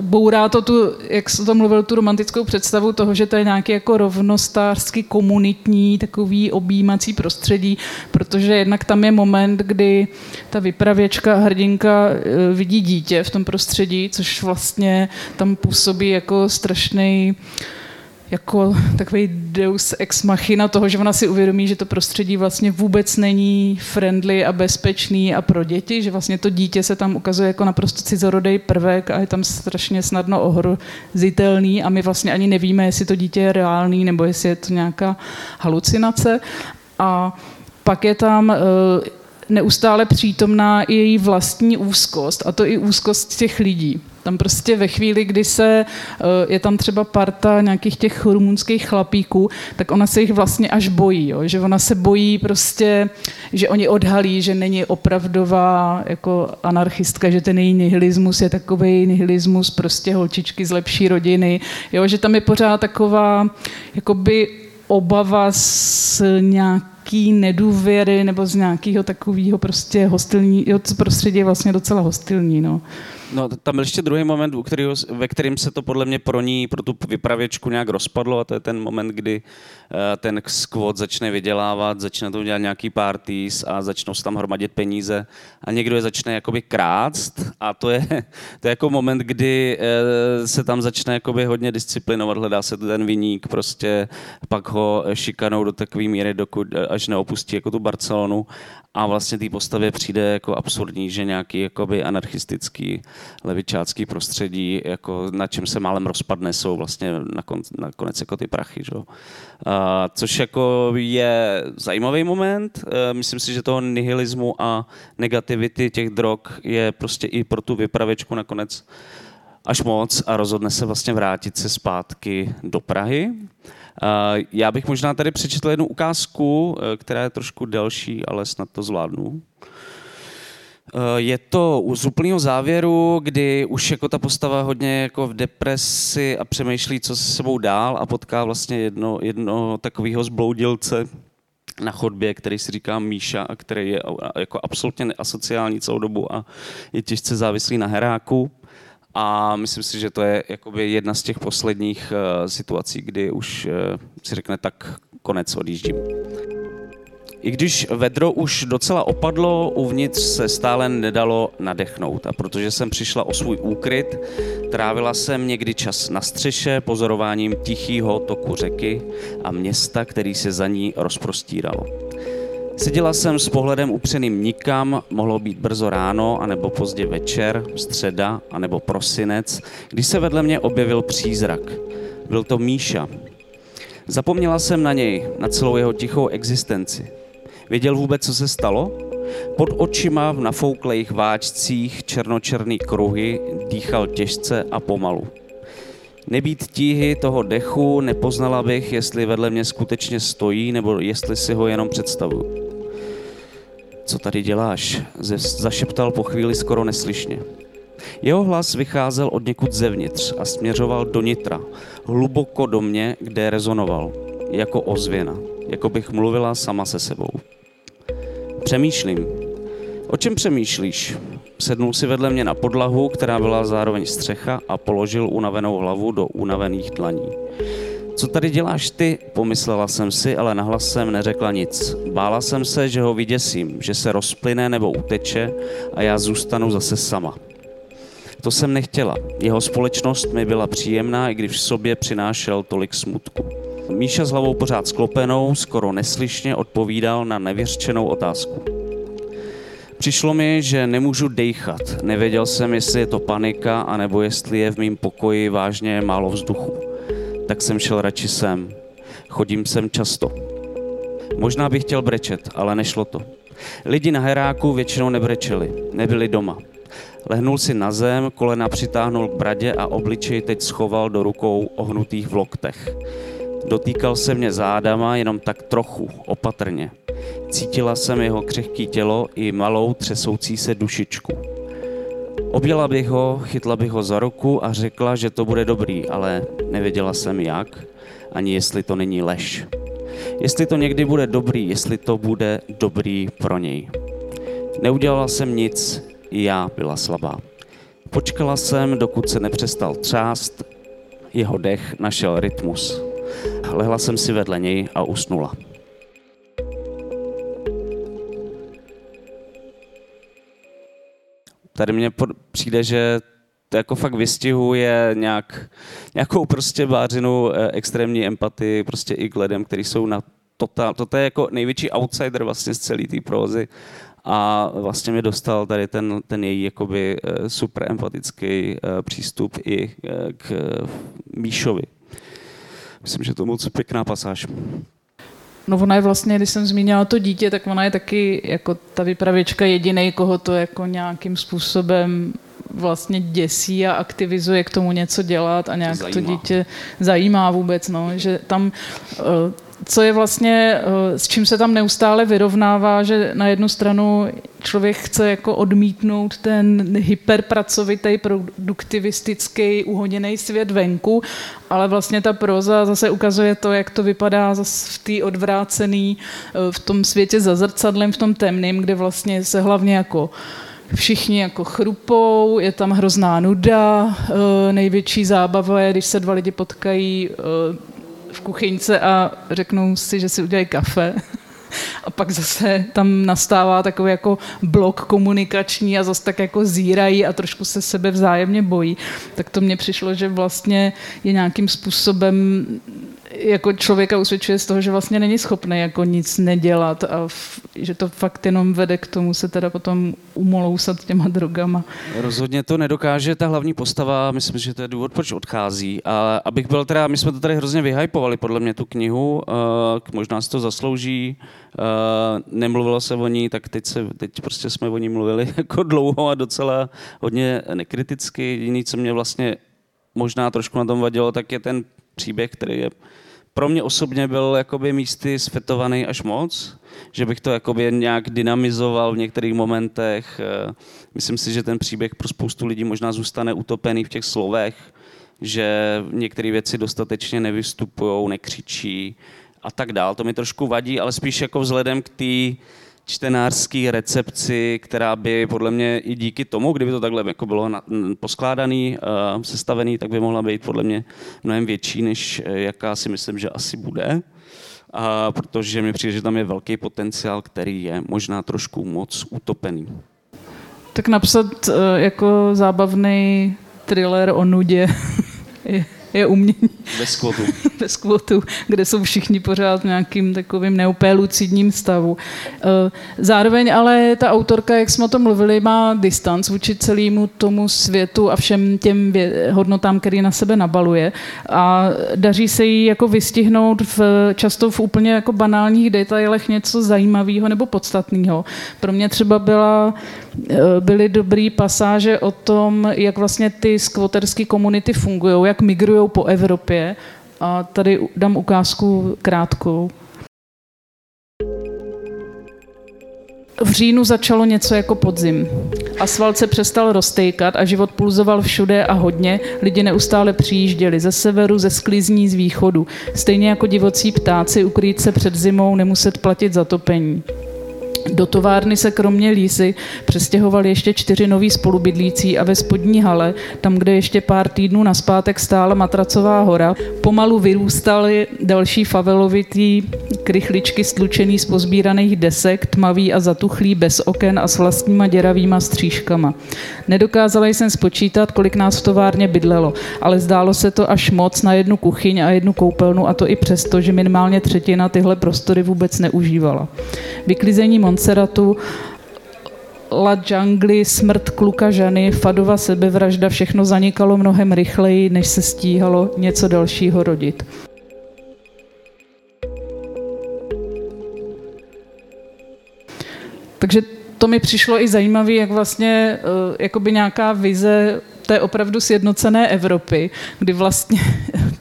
bourá to tu, jak se to mluvil, tu romantickou představu toho, že to je nějaký jako rovnostářský komunitní takový objímací prostředí, protože jednak tam je moment, kdy ta vypravěčka, hrdinka eh, vidí dítě v tom prostředí, což vlastně tam působí jako strašný jako takový deus ex machina toho, že ona si uvědomí, že to prostředí vlastně vůbec není friendly a bezpečný a pro děti, že vlastně to dítě se tam ukazuje jako naprosto cizorodej prvek a je tam strašně snadno ohrozitelný a my vlastně ani nevíme, jestli to dítě je reálný nebo jestli je to nějaká halucinace. A pak je tam uh, neustále přítomná i její vlastní úzkost, a to i úzkost těch lidí. Tam prostě ve chvíli, kdy se, eh, je tam třeba parta nějakých těch rumunských chlapíků, tak ona se jich vlastně až bojí, jo? že ona se bojí prostě, že oni odhalí, že není opravdová jako anarchistka, že ten její nihilismus je takový nihilismus prostě holčičky z lepší rodiny, jo? že tam je pořád taková jakoby obava z nějaký nedůvěry nebo z nějakého takového prostě hostilní, jo, prostředí je vlastně docela hostilní, no. No, tam byl ještě druhý moment, u ve kterém se to podle mě pro ní, pro tu vypravěčku nějak rozpadlo a to je ten moment, kdy uh, ten squad začne vydělávat, začne to dělat nějaký parties a začnou se tam hromadit peníze a někdo je začne jakoby krást a to je, to je jako moment, kdy uh, se tam začne jakoby hodně disciplinovat, hledá se ten viník, prostě pak ho šikanou do takové míry, dokud až neopustí jako tu Barcelonu a vlastně té postavě přijde jako absurdní, že nějaký jakoby anarchistický levičácký prostředí, jako na čem se málem rozpadne, jsou vlastně nakon, nakonec jako ty prachy. Že? A, což jako je zajímavý moment. E, myslím si, že toho nihilismu a negativity těch drog je prostě i pro tu vypravečku nakonec až moc a rozhodne se vlastně vrátit se zpátky do Prahy. Já bych možná tady přečetl jednu ukázku, e, která je trošku delší, ale snad to zvládnu. E, je to z úplného závěru, kdy už jako ta postava hodně jako v depresi a přemýšlí, co se sebou dál a potká vlastně jedno, jedno takového zbloudilce na chodbě, který si říká Míša a který je jako absolutně neasociální celou dobu a je těžce závislý na heráku. A myslím si, že to je jakoby jedna z těch posledních uh, situací, kdy už uh, si řekne tak konec odjíždím. I když vedro už docela opadlo, uvnitř se stále nedalo nadechnout. A protože jsem přišla o svůj úkryt, trávila jsem někdy čas na střeše pozorováním tichého toku řeky a města, který se za ní rozprostíralo. Seděla jsem s pohledem upřeným nikam, mohlo být brzo ráno, anebo pozdě večer, středa, anebo prosinec, když se vedle mě objevil přízrak. Byl to Míša. Zapomněla jsem na něj, na celou jeho tichou existenci. Věděl vůbec, co se stalo? Pod očima v nafouklejch váčcích černočerný kruhy dýchal těžce a pomalu. Nebýt tíhy toho dechu, nepoznala bych, jestli vedle mě skutečně stojí, nebo jestli si ho jenom představuju. Co tady děláš? Zašeptal po chvíli skoro neslyšně. Jeho hlas vycházel od někud zevnitř a směřoval do nitra, hluboko do mě, kde rezonoval. jako ozvěna, jako bych mluvila sama se sebou. Přemýšlím. O čem přemýšlíš? Sednul si vedle mě na podlahu, která byla zároveň střecha a položil unavenou hlavu do unavených dlaní. Co tady děláš ty? Pomyslela jsem si, ale nahlas jsem neřekla nic. Bála jsem se, že ho vyděsím, že se rozplyne nebo uteče a já zůstanu zase sama. To jsem nechtěla. Jeho společnost mi byla příjemná, i když v sobě přinášel tolik smutku. Míša s hlavou pořád sklopenou, skoro neslyšně odpovídal na nevěřčenou otázku. Přišlo mi, že nemůžu dejchat. Nevěděl jsem, jestli je to panika, anebo jestli je v mém pokoji vážně málo vzduchu. Tak jsem šel radši sem. Chodím sem často. Možná bych chtěl brečet, ale nešlo to. Lidi na heráku většinou nebrečeli, nebyli doma. Lehnul si na zem, kolena přitáhnul k bradě a obličej teď schoval do rukou ohnutých v loktech. Dotýkal se mě zádama jenom tak trochu, opatrně. Cítila jsem jeho křehký tělo i malou třesoucí se dušičku. Objela bych ho, chytla bych ho za ruku a řekla, že to bude dobrý, ale nevěděla jsem jak, ani jestli to není lež. Jestli to někdy bude dobrý, jestli to bude dobrý pro něj. Neudělala jsem nic, i já byla slabá. Počkala jsem, dokud se nepřestal třást, jeho dech našel rytmus. Lehla jsem si vedle něj a usnula. Tady mně přijde, že to jako fakt vystihuje nějak, nějakou prostě bářinu eh, extrémní empatii prostě i k lidem, kteří jsou na totál, toto je jako největší outsider vlastně z celé té prózy a vlastně mi dostal tady ten, ten její jakoby eh, super empatický eh, přístup i k Míšovi. Myslím, že to moc pěkná pasáž. No ona je vlastně, když jsem zmínila to dítě, tak ona je taky jako ta vypravěčka jediný, koho to jako nějakým způsobem vlastně děsí a aktivizuje k tomu něco dělat a nějak zajímá. to dítě zajímá vůbec, no, že tam eh, co je vlastně, eh, s čím se tam neustále vyrovnává, že na jednu stranu člověk chce jako odmítnout ten hyperpracovitý, produktivistický, uhoněný svět venku, ale vlastně ta proza zase ukazuje to, jak to vypadá zase v té odvrácený, eh, v tom světě za zrcadlem, v tom temném, kde vlastně se hlavně jako všichni jako chrupou, je tam hrozná nuda, eh, největší zábava je, když se dva lidi potkají v kuchyňce a řeknou si, že si udělají kafe. A pak zase tam nastává takový jako blok komunikační a zase tak jako zírají a trošku se sebe vzájemně bojí. Tak to mně přišlo, že vlastně je nějakým způsobem jako člověka usvědčuje z toho, že vlastně není schopný jako nic nedělat a v, že to fakt jenom vede k tomu se teda potom umolousat těma drogama. Rozhodně to nedokáže ta hlavní postava, myslím, že to je důvod, proč odchází. A abych byl teda, my jsme to tady hrozně vyhypovali, podle mě tu knihu, uh, možná si to zaslouží, uh, nemluvilo se o ní, tak teď, se, teď prostě jsme o ní mluvili jako dlouho a docela hodně nekriticky. Jediný, co mě vlastně možná trošku na tom vadilo, tak je ten příběh, který je pro mě osobně byl jakoby místy sfetovaný až moc, že bych to jakoby nějak dynamizoval v některých momentech. Eh, myslím si, že ten příběh pro spoustu lidí možná zůstane utopený v těch slovech, že některé věci dostatečně nevystupují, nekřičí a tak dál. To mi trošku vadí, ale spíš jako vzhledem k té čtenářský recepci, která by podle mě i díky tomu, kdyby to takhle jako bylo poskládaný, uh, sestavený, tak by mohla být podle mě mnohem větší, než eh, jaká si myslím, že asi bude. A protože mi přijde, že tam je velký potenciál, který je možná trošku moc utopený. Tak napsat uh, jako zábavný thriller o nudě je je umění. Bez kvotu. Bez kvotu, kde jsou všichni pořád v nějakým takovým neupé lucidním stavu. Eh, zároveň ale ta autorka, jak jsme o tom mluvili, má distanc vůči celému tomu světu a všem těm hodnotám, který na sebe nabaluje. A daří se jí jako vystihnout v, často v úplně jako banálních detailech něco zajímavého nebo podstatného. Pro mě třeba byla byly dobrý pasáže o tom, jak vlastně ty skvoterské komunity fungují, jak migrují po Evropě. A tady dám ukázku krátkou. v říjnu začalo něco jako podzim. Asfalt se přestal roztejkat a život pulzoval všude a hodně. Lidi neustále přijížděli ze severu, ze sklizní, z východu. Stejně jako divocí ptáci ukrýt se před zimou, nemuset platit za topení. Do továrny se kromě Lísy přestěhovali ještě čtyři noví spolubydlící a ve spodní hale, tam, kde ještě pár týdnů naspátek stála Matracová hora, pomalu vyrůstaly další favelovitý krychličky stlučený z pozbíraných desek, tmavý a zatuchlý, bez oken a s vlastníma děravýma střížkama. Nedokázala jsem spočítat, kolik nás v továrně bydlelo, ale zdálo se to až moc na jednu kuchyň a jednu koupelnu a to i přesto, že minimálně třetina tyhle prostory vůbec neužívala. Vyklizení Montserratu La Jungle, smrt kluka ženy, Fadova sebevražda, všechno zanikalo mnohem rychleji, než se stíhalo něco dalšího rodit. Takže to mi přišlo i zajímavé, jak vlastně uh, jakoby nějaká vize té opravdu sjednocené Evropy, kdy vlastně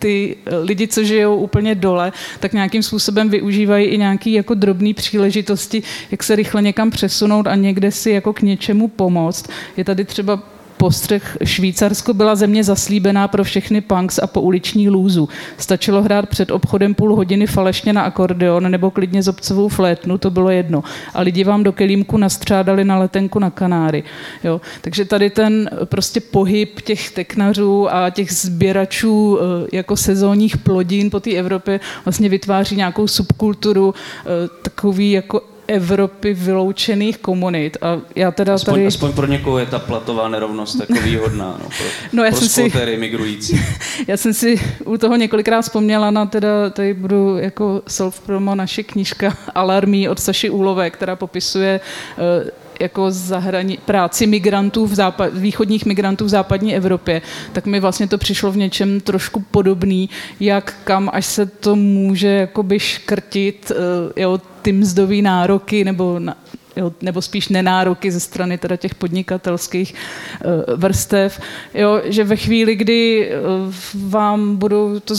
ty lidi, co žijou úplně dole, tak nějakým způsobem využívají i nějaké jako drobné příležitosti, jak se rychle někam přesunout a někde si jako k něčemu pomoct. Je tady třeba postřeh Švýcarsko byla země zaslíbená pro všechny punks a pouliční lůzu. Stačilo hrát před obchodem půl hodiny falešně na akordeon nebo klidně zobcovou flétnu, to bylo jedno. A lidi vám do kelímku nastřádali na letenku na Kanáry. Jo? Takže tady ten prostě pohyb těch teknařů a těch sběračů eh, jako sezónních plodin po té Evropě vlastně vytváří nějakou subkulturu, eh, takový jako Evropy vyloučených komunit. A já teda aspoň, tady... aspoň pro někoho je ta platová nerovnost jako výhodná, no, pro, no, já pro jsem si, migrující. Já jsem si u toho několikrát vzpomněla na teda, tady budu jako self-promo naše knížka Alarmí od Saši Úlové, která popisuje uh, jako zahrani- práci migrantů v západ, východních migrantů v západní Evropě, tak mi vlastně to přišlo v něčem trošku podobný, jak kam až se to může jakoby škrtit, uh, jo, ty mzdové nároky nebo na, jo, nebo spíš nenároky ze strany teda těch podnikatelských uh, vrstev, jo, že ve chvíli, kdy uh, vám budou to,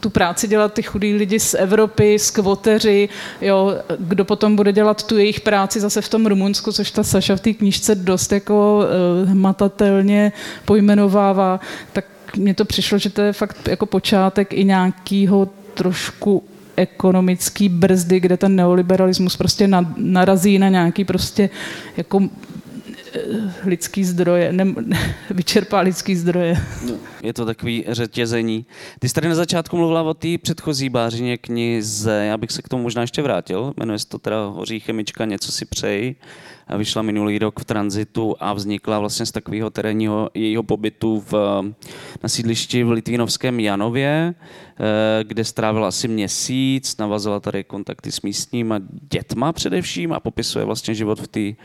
tu práci dělat ty chudí lidi z Evropy, z kvoteři, jo, kdo potom bude dělat tu jejich práci zase v tom Rumunsku, což ta Saša v té knižce dost jako uh, hmatatelně pojmenovává, tak mně to přišlo, že to je fakt jako počátek i nějakého trošku ekonomický brzdy, kde ten neoliberalismus prostě narazí na nějaký prostě jako eh, lidský zdroje, ne, vyčerpá lidský zdroje. Je to takový řetězení. Ty jsi tady na začátku mluvila o té předchozí bářině knize, já bych se k tomu možná ještě vrátil, jmenuje se to teda Hoří chemička, něco si přeji vyšla minulý rok v tranzitu a vznikla vlastně z takového terénního jejího pobytu v, na sídlišti v Litvínovském Janově, eh, kde strávila asi měsíc, navazila tady kontakty s místníma dětma především a popisuje vlastně život v té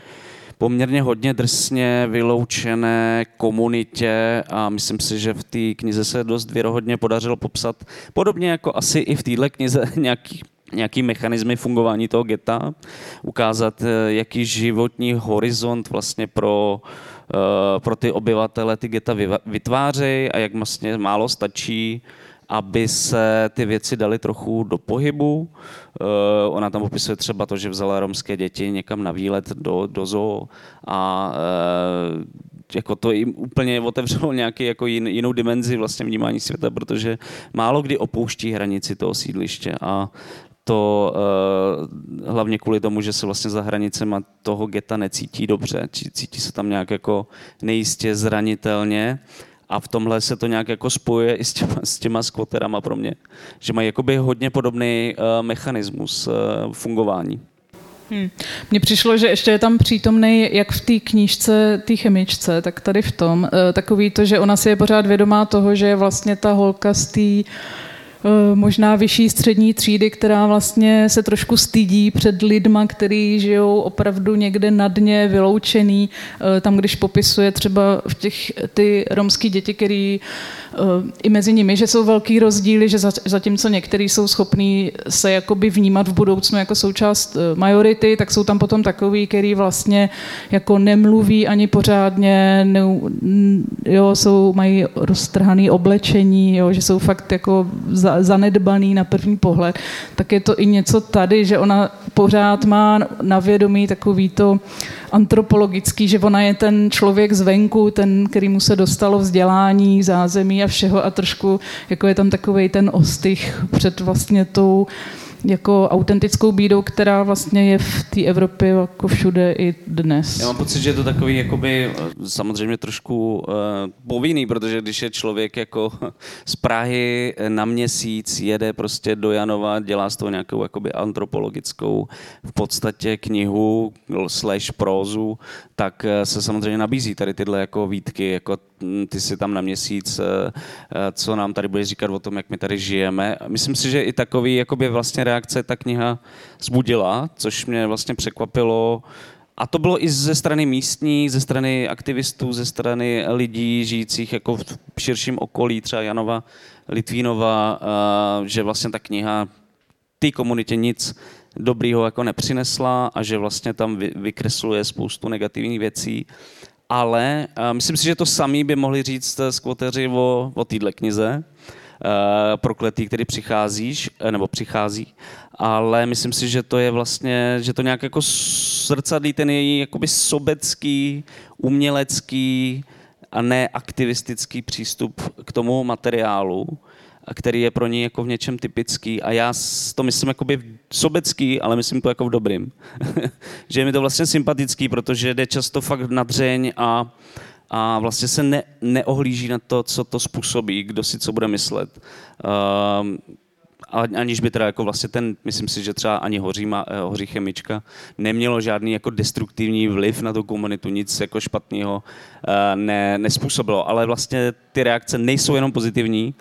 poměrně hodně drsně vyloučené komunitě a myslím si, že v té knize se dost věrohodně podařilo popsat, podobně jako asi i v téhle knize nějaký nějaký mechanismy fungování toho geta, ukázat, eh, jaký životní horizont vlastně pro, eh, pro ty obyvatele ty geta vytvářejí a jak vlastně málo stačí, aby se ty věci daly trochu do pohybu. Eh, ona tam popisuje třeba to, že vzala romské děti někam na výlet do, do zoo a jako to jim úplně otevřelo nějaký jako jin, jinou dimenzi vlastně vnímání světa, protože málo kdy opouští hranici toho sídliště a to uh, hlavně kvůli tomu, že se vlastně za hranicema toho geta necítí dobře, cítí se tam nějak jako nejistě zranitelně a v tomhle se to nějak jako spojuje i s těma, s těma skvoterama pro mě, že mají jakoby hodně podobný uh, mechanismus uh, fungování. Hmm. Mně přišlo, že ještě je tam přítomný, jak v té knížce, té chemičce, tak tady v tom, takový to, že ona si je pořád vědomá toho, že je vlastně ta holka z té Eh, možná vyšší střední třídy, která vlastně se trošku stydí před lidma, kteří žijou opravdu někde na dně, vyloučený. Eh, tam, když popisuje třeba v těch ty romský děti, který eh, i mezi nimi, že jsou velký rozdíly, že zatímco některý jsou schopní se jakoby vnímat v budoucnu jako součást majority, tak jsou tam potom takový, který vlastně jako nemluví ani pořádně, ne, jo, jsou, mají roztrhaný oblečení, jo, že jsou fakt jako za za, zanedbaný na první pohled, tak je to i něco tady, že ona pořád má na vědomí takový to antropologický, že ona je ten člověk zvenku, ten, který mu se dostalo vzdělání, zázemí a všeho a trošku jako je tam takový ten ostych před vlastně tou jako autentickou bídou, která vlastně je v té Evropě jako všude i dnes. Já mám pocit, že je to takový jakoby, eh, samozřejmě trošku uh, povinný, protože když je člověk jako z Prahy na měsíc, jede prostě do Janova, dělá z toho nějakou jakoby antropologickou v podstatě knihu slash prózu, tak eh, se samozřejmě nabízí tady tyhle jako výtky, jako ty si tam na měsíc, co nám tady bude říkat o tom, jak my tady žijeme. Myslím si, že i takový jakoby vlastně reakce ta kniha zbudila, což mě vlastně překvapilo. A to bylo i ze strany místní, ze strany aktivistů, ze strany lidí žijících jako v širším okolí, třeba Janova Litvínova, že vlastně ta kniha té komunitě nic dobrýho jako nepřinesla a že vlastně tam vykresluje spoustu negativních věcí. Ale myslím si, že to samý by mohli říct skvoteři o, o téhle knize, Eh, prokletý, který přicházíš, eh, nebo přichází, ale myslím si, že to je vlastně, že to nějak jako zrcadlí ten její jakoby sobecký, umělecký a ne aktivistický přístup k tomu materiálu, který je pro ní jako v něčem typický a já to myslím jakoby sobecký, ale myslím to jako v dobrým. že je mi to vlastně sympatický, protože jde často fakt na dřeň a a vlastně se ne, neohlíží na to, co to způsobí, kdo si co bude myslet. Uh, aniž by teda jako vlastně ten, myslím si, že třeba ani hoří, má, eh, hoří chemička, nemělo žádný jako destruktivní vliv na tu komunitu, nic jako špatného eh, ne, nespůsobilo, ale vlastně ty reakce nejsou jenom pozitivní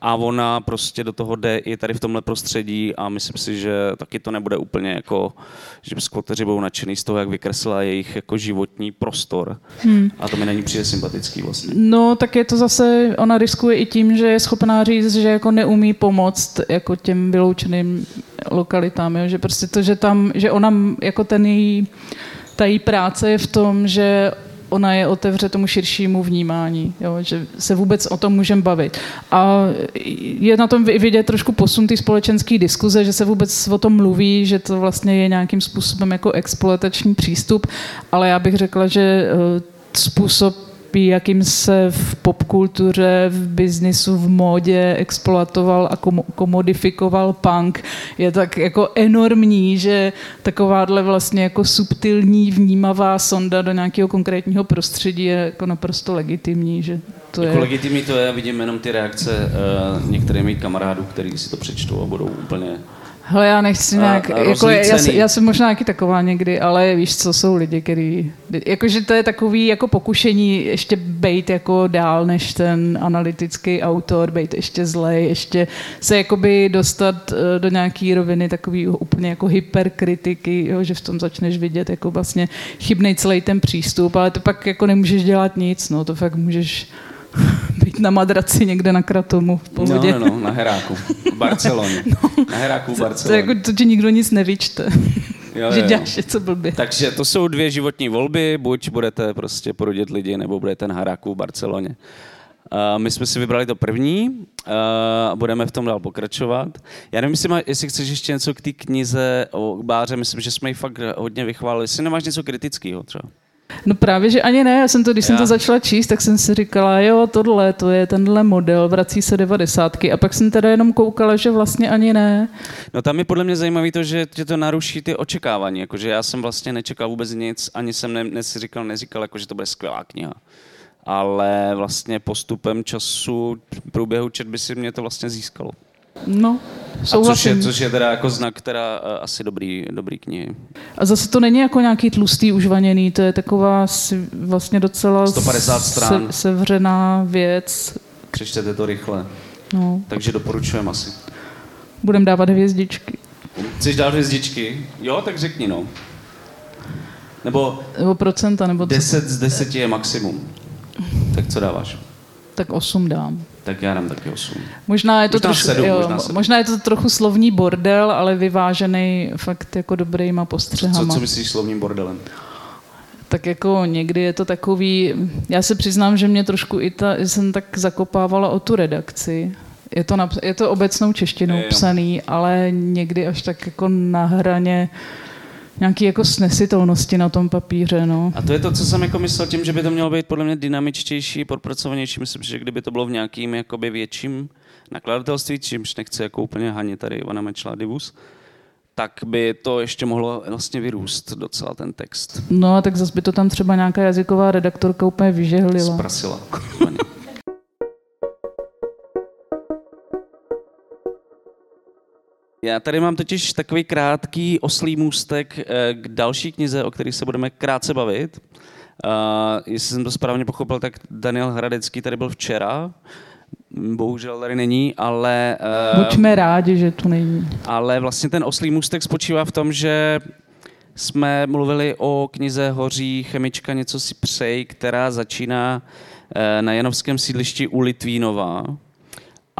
a ona prostě do toho jde i tady v tomhle prostředí a myslím si, že taky to nebude úplně jako, že skvoteři budou nadšený z toho, jak vykreslila jejich jako životní prostor. Hmm. A to mi není přijde sympatický vlastně. No, tak je to zase, ona riskuje i tím, že je schopná říct, že jako neumí pomoct jako těm vyloučeným lokalitám, jo? že prostě to, že tam, že ona jako ten její ta její práce je v tom, že ona je otevře tomu širšímu vnímání, jo, že se vůbec o tom můžeme bavit. A je na tom vidět trošku posun té společenské diskuze, že se vůbec o tom mluví, že to vlastně je nějakým způsobem jako exploatační přístup, ale já bych řekla, že eh, způsob jakým se v popkultuře, v biznisu, v módě exploatoval a komodifikoval punk, je tak jako enormní, že takováhle vlastně jako subtilní, vnímavá sonda do nějakého konkrétního prostředí je jako naprosto legitimní, že to jako je... legitimní to je, vidím jenom ty reakce uh, některých mých kamarádů, kteří si to přečtou a budou úplně Hele, já nechci nějak, a, jako, já, já, jsem možná taky taková někdy, ale víš, co jsou lidi, který, jakože to je takový jako pokušení ještě bejt jako dál než ten analytický autor, bejt ještě zlej, ještě se jakoby dostat eh, do nějaký roviny takový úplně jako hyperkritiky, jo, že v tom začneš vidět jako vlastně chybnej celý ten přístup, ale to pak jako nemůžeš dělat nic, no, to fakt můžeš být na madraci někde na Kratomu v pohodě. No, no, no na Heráku, v Barceloně. No, na Heráku v Barceloně. To, jako, to ti nikdo nic nevyčte. Jo, že děláš něco blbě. Takže to jsou dvě životní volby, buď budete prostě porodit lidi, nebo budete na Heráku v Barceloně. Uh, my jsme si vybrali to první a uh, budeme v tom dál pokračovat. Já nevím, jestli, má, jestli chceš ještě něco k té knize o Báře, myslím, že jsme ji fakt hodně vychválili. Jestli nemáš něco kritického třeba? No právě, že ani ne. Já jsem to, když já. jsem to začala číst, tak jsem si říkala, jo, tohle, to je tenhle model, vrací se devadesátky. A pak jsem teda jenom koukala, že vlastně ani ne. No tam je podle mě zajímavé to, že tě to naruší ty očekávání. Jakože já jsem vlastně nečekal vůbec nic, ani jsem ne, neříkal, neříkal, jako, že to bude skvělá kniha. Ale vlastně postupem času, průběhu četby si mě to vlastně získalo. No, souhlasím. A což je, což je teda jako znak teda uh, asi dobrý, dobrý knihy. A zase to není jako nějaký tlustý užvaněný, to je taková vlastně docela 150 stran. Se, sevřená věc. Přečtěte to rychle. No. Takže doporučujem asi. Budem dávat hvězdičky. Chceš dát hvězdičky? Jo, tak řekni no. Nebo, nebo procenta, nebo 10 z 10 je maximum. Tak co dáváš? Tak 8 dám tak já dám taky 8. Možná je to, možná trošku, sedm, jo, možná, sedm. možná je to trochu slovní bordel, ale vyvážený fakt jako dobrýma postřehama. Co, co myslíš slovním bordelem? Tak jako někdy je to takový, já se přiznám, že mě trošku i ta, jsem tak zakopávala o tu redakci, Je to, napsa- je to obecnou češtinou Jo. psaný, ale někdy až tak jako na hraně nějaký jako snesitelnosti na tom papíře, no. A to je to, co jsem jako myslel tím, že by to mělo být podle mě dynamičtější, podpracovanější. Myslím, že kdyby to bylo v nějakým jakoby větším nakladatelství, čímž nechci jako úplně hanit tady Ivana Mečla Divus, tak by to ještě mohlo vlastně vyrůst docela ten text. No a tak zase by to tam třeba nějaká jazyková redaktorka úplně vyžehlila. Zprasila. Já tady mám totiž takový krátký oslý můstek eh, k další knize, o které se budeme krátce bavit. Uh, jestli jsem to správně pochopil, tak Daniel Hradecký tady byl včera. Bohužel tady není, ale... Uh, Buďme rádi, že tu není. ale vlastně ten oslý můstek spočívá v tom, že jsme mluvili o knize Hoří chemička něco si přej, která začíná na Janovském sídlišti u Litvínova.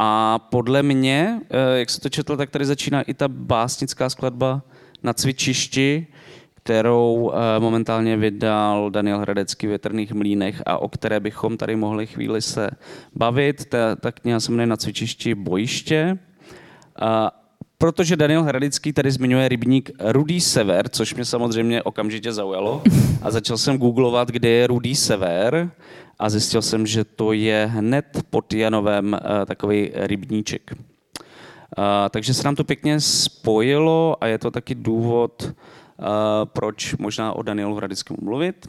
A podle mě, eh, jak se to četl, tak tady začíná i ta básnická skladba na cvičišti, kterou eh, momentálně vydal Daniel Hradecký v Větrných mlínech a o které bychom tady mohli chvíli se bavit. Ta, ta kniha se jmenuje Na cvičišti bojiště. A protože Daniel Hradický tady zmiňuje rybník Rudý sever, což mě samozřejmě okamžitě zaujalo. A začal jsem googlovat, kde je Rudý sever a zjistil jsem, že to je hned pod Janovem eh, takový rybníček. A, takže se nám to pěkně spojilo a je to taky důvod, a, proč možná o Danielu Hradickému mluvit.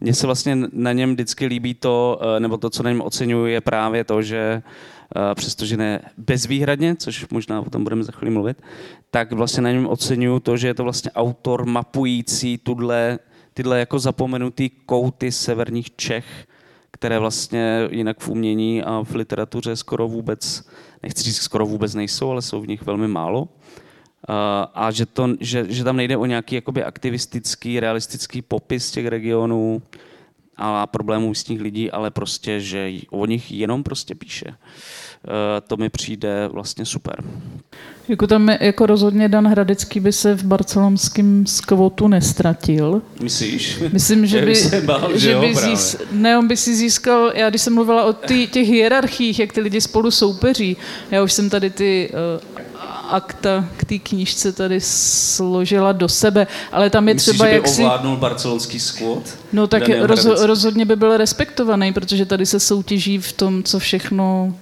Mně se vlastně na něm vždycky líbí to, eh, nebo to, co na něm oceňuji, je právě to, že eh, přestože ne bezvýhradně, což možná o tom budeme za chvíli mluvit, tak vlastně na něm oceňuju to, že je to vlastně autor mapující tudle, tyhle jako zapomenutý kouty severních Čech, které vlastně jinak v umění a v literatuře skoro vůbec, nechci říct skoro vůbec nejsou, ale jsou v nich velmi málo. A, a že, to, že, že tam nejde o nějaký jakoby aktivistický, realistický popis těch regionů a problémů místních lidí, ale prostě, že o nich jenom prostě píše. E, to mi přijde vlastně super. Jako tam je- jako rozhodně Dan Hradecký by se v barcelonském skvotu nestratil. Myslíš? Myslím, že by, se bál, že že jo, by zís, ne, on by si získal, já když jsem mluvila o ty, těch hierarchiích, jak ty lidi spolu soupeří, já už jsem tady ty uh, akta k té knížce tady složila do sebe, ale tam je Myslíš, třeba, že by jak si... ovládnul barcelonský skvot? No tak Hradecký? rozhodně by byl respektovaný, protože tady se soutěží v tom, co všechno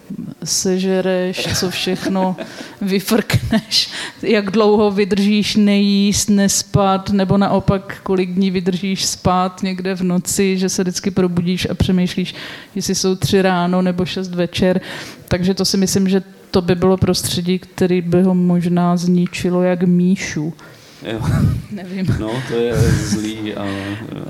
sežereš, co všechno vyfrkneš, jak dlouho vydržíš nejíst, nespat, nebo naopak, kolik dní vydržíš spát někde v noci, že se vždycky probudíš a přemýšlíš, jestli jsou tři ráno nebo šest večer. Takže to si myslím, že to by bylo prostředí, který by ho možná zničilo jak míšu. Jo. Nevím. No, to je zlý, ale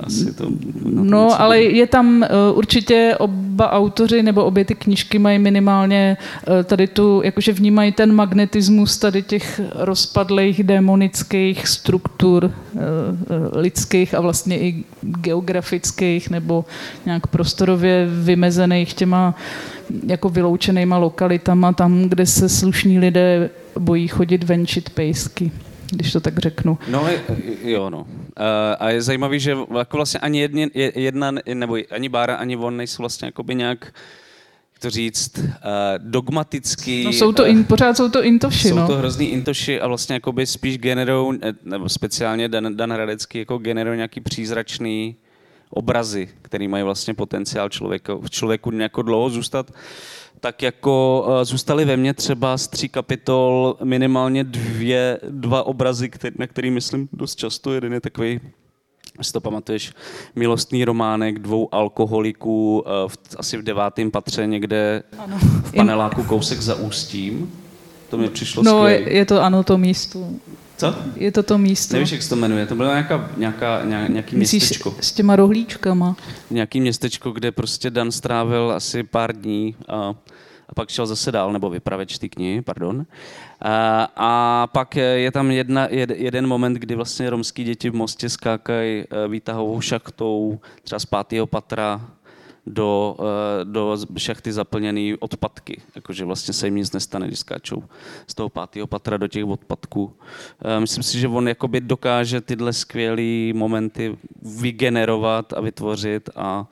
asi to... No, ale je tam uh, určitě oba autoři nebo obě ty knížky mají minimálně uh, tady tu, jakože vnímají ten magnetismus tady těch rozpadlých démonických struktur uh, lidských a vlastně i geografických nebo nějak prostorově vymezených těma jako vyloučenýma lokalitama, tam, kde se slušní lidé bojí chodit venčit pejsky, když to tak řeknu. No, jo, no. A je zajímavý, že jako vlastně ani jedně, je- jedna, nebo ani Bára, ani on nejsou vlastně jakoby nějak, jak to říct, uh, dogmatický. No, jsou to eh, in, pořád jsou to intoši, jsou no. to hrozný intoši a vlastně jakoby spíš generou, eh, nebo speciálně Dan, Dan Hradecký, jako generou nějaký přízračný obrazy, který mají vlastně potenciál člověka, v člověku nějak dlouho zůstat, tak jako uh, zůstaly ve mně třeba z tří kapitol minimálně dvě, dva obrazy, který, na který myslím dost často. Jeden je takový jestli to pamatuješ, milostný románek dvou alkoholiků uh, v, asi v devátém patře někde Ano. v paneláku kousek za ústím. To mi přišlo No, skvělý. je, to ano, to místo. Co? Je to to místo. Nevíš, jak se to jmenuje? To bylo nějaká, nějaká, nějak- nějaký Myslíš městečko. s těma rohlíčkama? Nějaký městečko, kde prostě Dan strávil asi pár dní a, a pak šel zase dál, nebo vypravěč té knihy, pardon. A, a pak je tam jedna, jed, jeden moment, kdy vlastně romský děti v Mostě skákají eh, výtahovou šachtou třeba z pátého patra do, eh, do šachty zaplněný odpadky. Jakože vlastně se jim nic nestane, když skáčou z toho pátého patra do těch odpadků. Eh, Myslím si, že on jakoby dokáže tyhle skvělé momenty vygenerovat a vytvořit a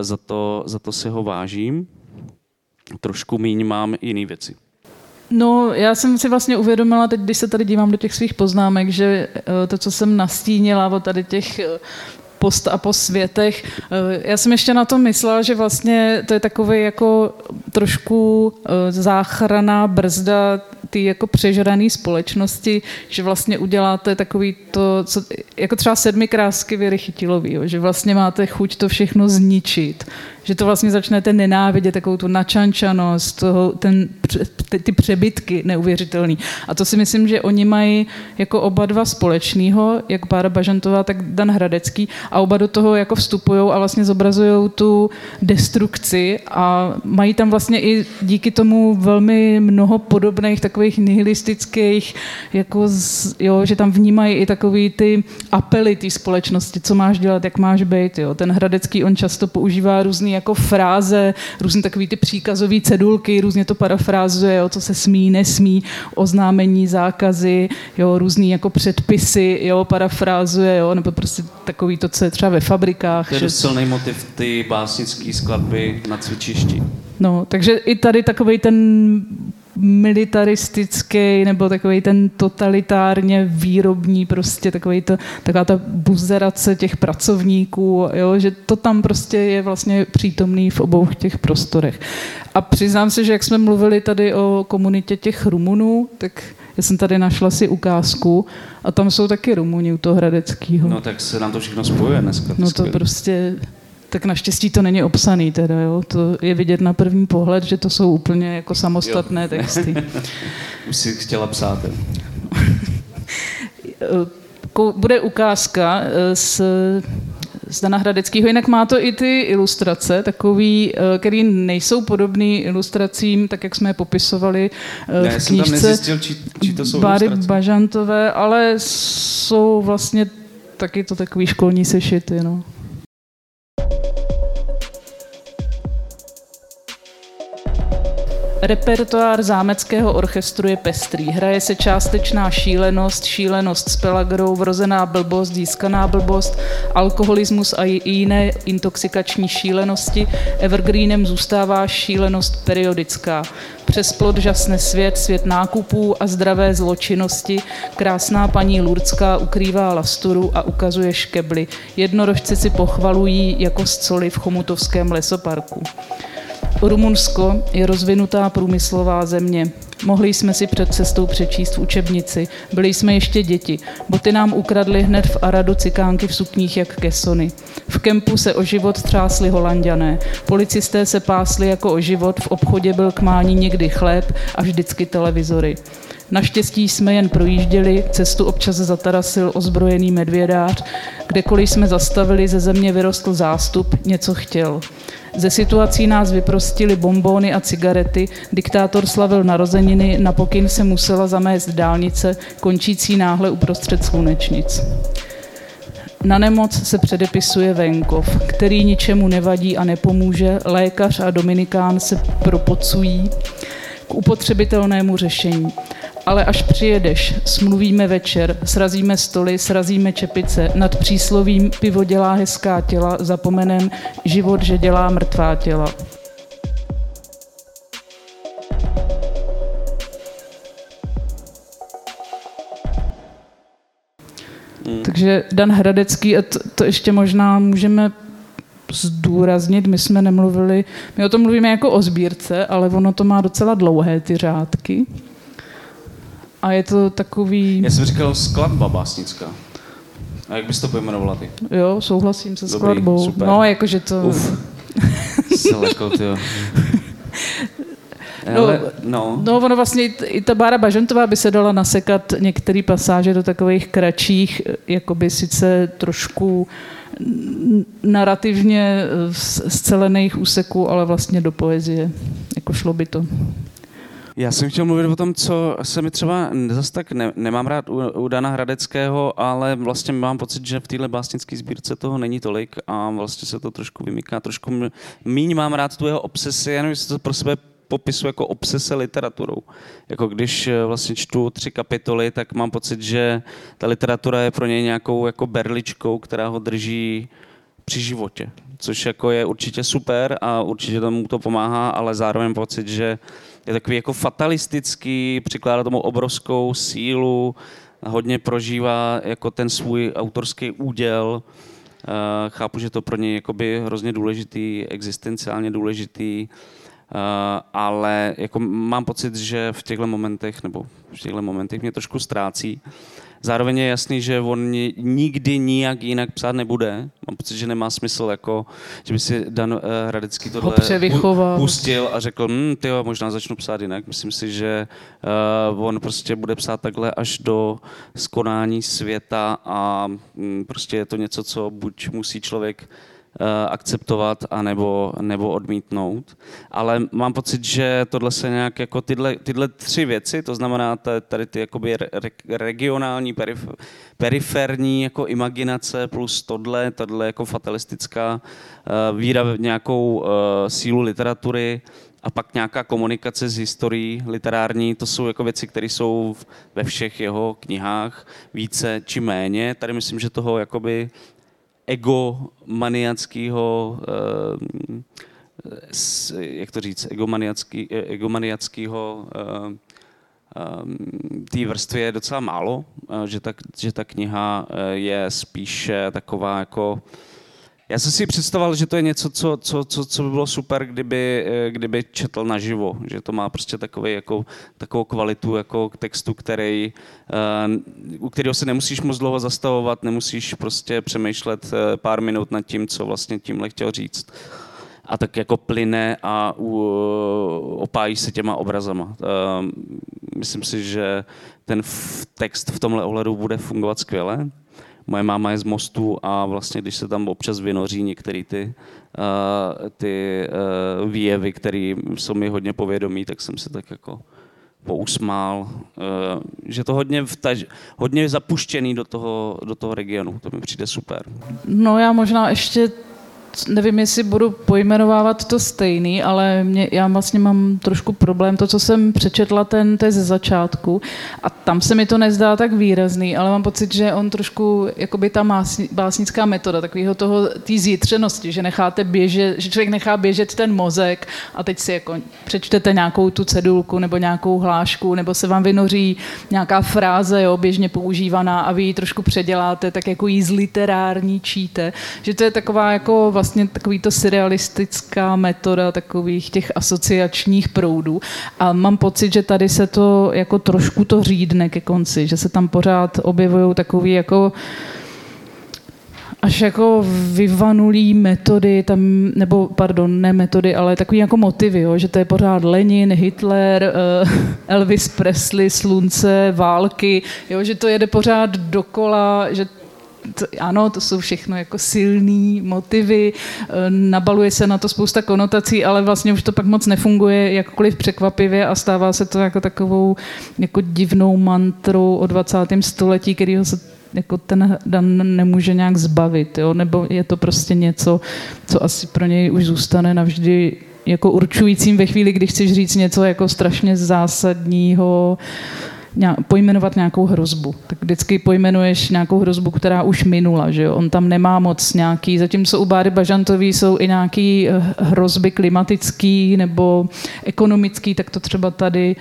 za to, za to si ho vážím. Trošku míň mám jiný věci. No, já jsem si vlastně uvědomila teď, když se tady dívám do těch svých poznámek, že eh, to, co jsem nastínila o tady těch eh, post a po světech. Eh, já jsem ještě na to myslela, že vlastně to je takový jako trošku záchraná brzda ty jako přežraný společnosti, že vlastně uděláte takový to, co, jako třeba sedmi krásky Věry Chytilový, že vlastně máte chuť to všechno zničit že to vlastně začnete nenávidět, takovou tu načančanost, toho, ten, ty, ty přebytky neuvěřitelný. A to si myslím, že oni mají jako oba dva společného, jak Bára Bažantová, tak Dan Hradecký, a oba do toho jako vstupují a vlastně zobrazují tu destrukci a mají tam vlastně i díky tomu velmi mnoho podobných takových nihilistických, jako z, jo, že tam vnímají i takový ty apely té společnosti, co máš dělat, jak máš být. Jo. Ten Hradecký, on často používá různý jako fráze, různé takové ty příkazové cedulky, různě to parafrázuje, jo, co se smí, nesmí, oznámení, zákazy, jo, různý jako předpisy, jo, parafrázuje, jo, nebo prostě takový to, co je třeba ve fabrikách. To je že... silný motiv ty básnické skladby na cvičišti. No, takže i tady takový ten militaristický nebo takový ten totalitárně výrobní, prostě takový to, taková ta buzerace těch pracovníků, jo, že to tam prostě je vlastně přítomný v obou těch prostorech. A přiznám se, že jak jsme mluvili tady o komunitě těch Rumunů, tak já jsem tady našla si ukázku a tam jsou taky Rumuni u toho Hradeckého. No tak se nám to všechno spojuje dneska. No to prostě tak naštěstí to není obsaný teda, jo. To je vidět na první pohled, že to jsou úplně jako samostatné jo. texty. Už si chtěla psát. Bude ukázka eh, z z Dana Hradeckého. Jinak má to i ty ilustrace, takový, eh, který nejsou podobný ilustracím, tak jak jsme je popisovali eh, ne, v knížce. Tam nezjistil, či, či to jsou Báry Bažantové, ale jsou vlastně taky to takový školní sešity. No. Repertoár zámeckého orchestru je pestrý. Hraje se částečná šílenost, šílenost s pelagrou, vrozená blbost, získaná blbost, alkoholismus a jiné intoxikační šílenosti. Evergreenem zůstává šílenost periodická. Přes plot žasne svět, svět nákupů a zdravé zločinnosti. Krásná paní Lurcká ukrývá lasturu a ukazuje škebly. Jednorožci si pochvalují jako scoli v Chomutovském lesoparku. Rumunsko je rozvinutá průmyslová země. Mohli jsme si před cestou přečíst v učebnici. Byli jsme ještě děti. Boty nám ukradli hned v Aradu cikánky v sukních jak kesony. V kempu se o život třásli holanděné. Policisté se pásli jako o život, v obchodě byl k mání někdy chléb a vždycky televizory. Naštěstí jsme jen projížděli, cestu občas zatarasil ozbrojený medvědář, kdekoliv jsme zastavili, ze země vyrostl zástup, něco chtěl. Ze situací nás vyprostili bombóny a cigarety, diktátor slavil narozeniny, na pokyn se musela zamést dálnice, končící náhle uprostřed slunečnic. Na nemoc se předepisuje venkov, který ničemu nevadí a nepomůže, lékař a dominikán se propocují k upotřebitelnému řešení ale až přijedeš, smluvíme večer, srazíme stoly, srazíme čepice, nad příslovím pivo dělá hezká těla, zapomenem život, že dělá mrtvá těla. Hmm. Takže Dan Hradecký, a to, to ještě možná můžeme zdůraznit, my jsme nemluvili, my o tom mluvíme jako o sbírce, ale ono to má docela dlouhé ty řádky. A je to takový... Já jsem říkal skladba básnická. A jak bys to pojmenovala ty? Jo, souhlasím se Dobrý, skladbou. Super. No, jakože to... Uf. Seleko, tyjo. No, no. no, ono vlastně i ta Bára Bažantová by se dala nasekat některé pasáže do takových kratších, jakoby sice trošku narrativně scelených úseků, ale vlastně do poezie. Jako šlo by to. Já jsem chtěl mluvit o tom, co se mi třeba zase tak ne, nemám rád u, u Dana Hradeckého, ale vlastně mám pocit, že v téhle básnické sbírce toho není tolik a vlastně se to trošku vymyká. Trošku míň mám rád tu jeho obsesi, nevím, jestli to pro sebe popisu jako obsese literaturou. Jako když eh, vlastně čtu tři kapitoly, tak mám pocit, že ta literatura je pro něj nějakou jako berličkou, která ho drží při životě, což jako je určitě super a určitě tomu to pomáhá, ale zároveň pocit, že je takový jako fatalistický, přikládá tomu obrovskou sílu, hodně prožívá jako ten svůj autorský úděl. Uh, chápu, že to pro něj je hrozně důležitý, existenciálně důležitý, uh, ale jako mám pocit, že v těchto momentech, nebo v těchto momentech mě trošku ztrácí. Zároveň je jasný, že on nikdy nijak jinak psát nebude. Mám pocit, že nemá smysl, jako, že by si Dan uh, Hradecký tohle pustil a řekl, hm, tyjo, možná začnu psát jinak. Myslím si, že uh, on prostě bude psát takhle až do skonání světa a um, prostě je to něco, co buď musí člověk akceptovat a nebo, nebo odmítnout. Ale mám pocit, že tohle se nějak jako tyhle, tyhle tři věci, to znamená tady ty jakoby re, regionální, perif, periferní jako imaginace plus tohle, tohle jako fatalistická uh, víra v nějakou uh, sílu literatury, a pak nějaká komunikace s historií literární, to jsou jako věci, které jsou ve všech jeho knihách více či méně. Tady myslím, že toho jakoby egomaniackého, eh, jak to říct, egomaniackého eh, eh, té vrstvy je docela málo, že ta, že ta kniha je spíše taková jako já jsem si představoval, že to je něco, co, co, co, co by bylo super, kdyby, eh, kdyby četl naživo, že to má prostě takový, jako, takovou kvalitu jako textu, který, uh, u kterého se nemusíš moc dlouho zastavovat, nemusíš prostě přemýšlet uh, pár minut nad tím, co vlastně tímhle chtěl říct. A tak jako plyne a uh, opájí se těma obrazama. Myslím si, že ten text v tomhle ohledu bude fungovat skvěle moje máma je z Mostu a vlastně, když se tam občas vynoří některé ty, uh, ty uh, výjevy, které jsou mi hodně povědomí, tak jsem se tak jako pousmál, uh, že to hodně, vtaž, hodně zapuštěný do toho, do toho regionu. To mi přijde super. No já možná ještě nevím, jestli budu pojmenovávat to stejný, ale mě, já vlastně mám trošku problém, to, co jsem přečetla ten, to ze začátku. A tam se mi to nezdá tak výrazný, ale mám pocit, že on trošku, jakoby ta másni, básnická metoda, takového toho, té zítřenosti, že necháte běžet, že člověk nechá běžet ten mozek a teď si jako přečtete nějakou tu cedulku nebo nějakou hlášku, nebo se vám vynoří nějaká fráze, jo, běžně používaná a vy ji trošku předěláte, tak jako jí zliterárníčíte, že to je taková jako vlastně takový to surrealistická metoda takových těch asociačních proudů. A mám pocit, že tady se to jako trošku to řídne ke konci, že se tam pořád objevují takový jako až jako vyvanulý metody, tam, nebo pardon, ne metody, ale takový jako motivy, jo, že to je pořád Lenin, Hitler, uh, Elvis Presley, slunce, války, jo, že to jede pořád dokola, že to, ano, to jsou všechno jako silné motivy, eh, nabaluje se na to spousta konotací, ale vlastně už to pak moc nefunguje jakkoliv překvapivě a stává se to jako takovou jako divnou mantrou o 20. století, kterýho se jako ten Dan nemůže nějak zbavit, jo? nebo je to prostě něco, co asi pro něj už zůstane navždy jako určujícím ve chvíli, kdy chceš říct něco jako strašně zásadního, pojmenovat nějakou hrozbu. Tak vždycky pojmenuješ nějakou hrozbu, která už minula, že jo? On tam nemá moc nějaký, zatímco u Báry Bažantový jsou i nějaký eh, hrozby klimatický nebo ekonomický, tak to třeba tady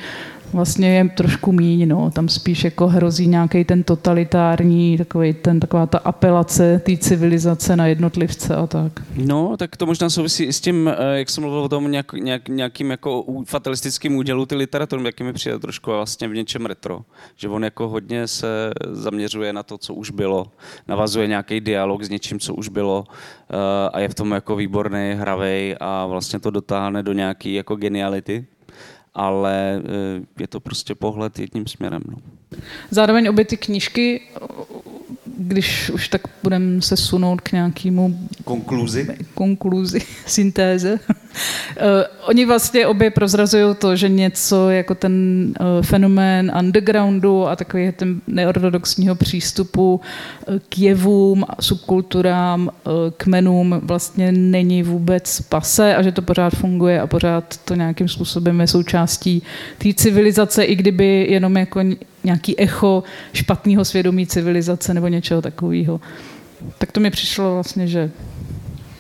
vlastně je trošku míň, no. tam spíš jako hrozí nějaký ten totalitární, takový ten, taková ta apelace té civilizace na jednotlivce a tak. No, tak to možná souvisí i s tím, eh, jak jsem mluvil o tom nějak, nějak, nějakým jako fatalistickým údělu ty literatury, jaký mi přijde trošku vlastně v něčem retro. Že on jako hodně se zaměřuje na to, co už bylo, navazuje nějaký dialog s něčím, co už bylo eh, a je v tom jako výborný, hravej a vlastně to dotáhne do nějaký jako geniality ale eh, je to prostě pohled jedním směrem. No. Zároveň obě ty knížky, když už tak budeme se sunout k nějakému... Konkluzi? Konkluzi, syntéze. Uh, oni vlastně obě prozrazují to, že něco jako ten uh, fenomén undergroundu a takový ten neortodoxního přístupu uh, k jevům, subkulturám, kmenům vlastně není vůbec pase a že to pořád funguje a pořád to nějakým způsobem je součástí té civilizace, i kdyby jenom jako nějaký echo špatného svědomí civilizace nebo něčeho takového. Tak to mi přišlo vlastně, že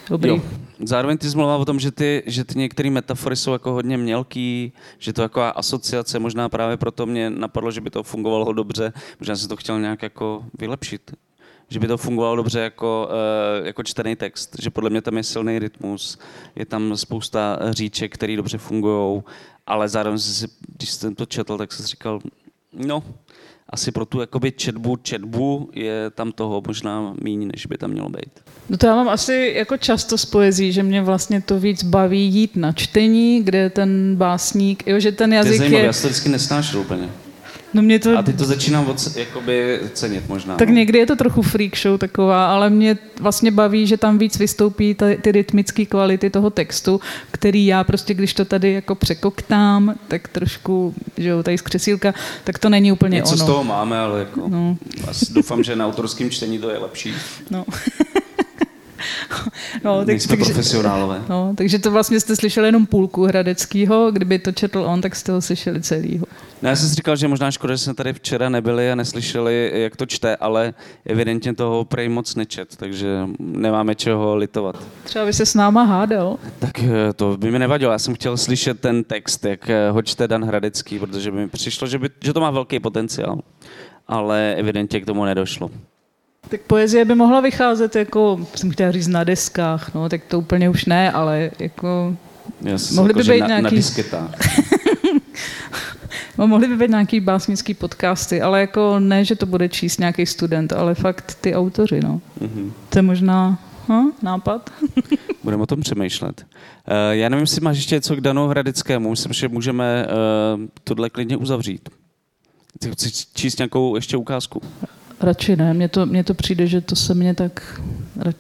Dobrý. Jo. Zároveň ty jsi mluvila o tom, že ty, že ty některé metafory jsou jako hodně mělký, že to je taková asociace, možná právě proto mě napadlo, že by to fungovalo dobře, možná jsem to chtěl nějak jako vylepšit. Že by to fungovalo dobře jako, uh, jako čtený text, že podle mě tam je silný rytmus, je tam spousta říček, které dobře fungují, ale zároveň, když jsem to četl, tak jsem si říkal, no, asi pro tu jakoby četbu, četbu je tam toho možná méně, než by tam mělo být. No to já mám asi jako často z poezí, že mě vlastně to víc baví jít na čtení, kde ten básník, jo, že ten To je jazyk zajímavé, je... já se to vždycky nesnášel úplně. No mě to... A teď to začínám od, jakoby cenit možná. Tak no. někdy je to trochu freak show taková, ale mě vlastně baví, že tam víc vystoupí ty, ty rytmické kvality toho textu, který já prostě, když to tady jako překoktám, tak trošku, že jo, tady z křesílka, tak to není úplně Něco ono. z toho máme, ale jako, No. doufám, že na autorském čtení to je lepší. No. no, tak, Nejsme takže, profesionálové. no, takže to vlastně jste slyšeli jenom půlku Hradeckýho, kdyby to četl on, tak jste ho slyšeli celýho. No, já jsem si říkal, že možná škoda, že jsme tady včera nebyli a neslyšeli, jak to čte, ale evidentně toho prej moc nečet, takže nemáme čeho litovat. Třeba by se s náma hádal. Tak eh, to by mi nevadilo, já jsem chtěl slyšet ten text, jak eh, ho čte Dan Hradecký, protože by mi přišlo, že, by, že to má velký potenciál, ale evidentně k tomu nedošlo. Tak poezie by mohla vycházet jako, jsem chtěla říct na deskách, no, tak to úplně už ne, ale jako Yes, Mohly by jakože být na, na nějaký- disketách. No, mohly by být nějaký básnický podcasty, ale jako ne, že to bude číst nějaký student, ale fakt ty autoři, no. Mhm. To je možná hm, nápad. Budeme o tom přemýšlet. Uh, já nevím, jestli máš ještě něco k Danu Hradeckému. Myslím, že můžeme uh, tohle klidně uzavřít. Ty chci číst nějakou ještě ukázku? Radši ne, mně to, mně to přijde, že to se mě tak,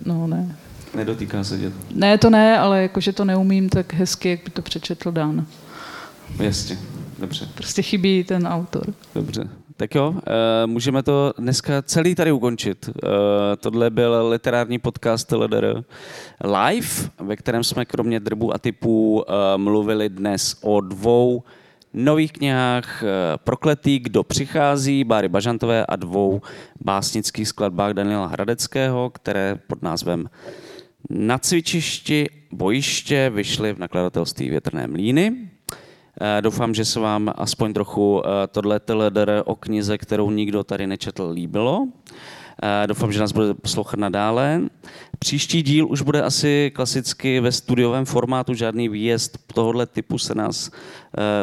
no ne. Nedotýká se tě. Ne, to ne, ale jakože to neumím tak hezky, jak by to přečetl Dan. Jasně. Dobře, Prostě chybí ten autor. dobře. Tak jo, uh, můžeme to dneska celý tady ukončit. Uh, tohle byl literární podcast LDR live, ve kterém jsme kromě drbu a typů uh, mluvili dnes o dvou nových knihách uh, Prokletý, kdo přichází, Báry Bažantové a dvou básnických skladbách Daniela Hradeckého, které pod názvem Na cvičišti bojiště vyšly v nakladatelství Větrné mlíny. Eh, Doufám, že se vám aspoň trochu eh, tohle TLDR o knize, kterou nikdo tady nečetl, líbilo. Doufám, že nás budete poslouchat nadále. Příští díl už bude asi klasicky ve studiovém formátu, žádný výjezd tohohle typu se nás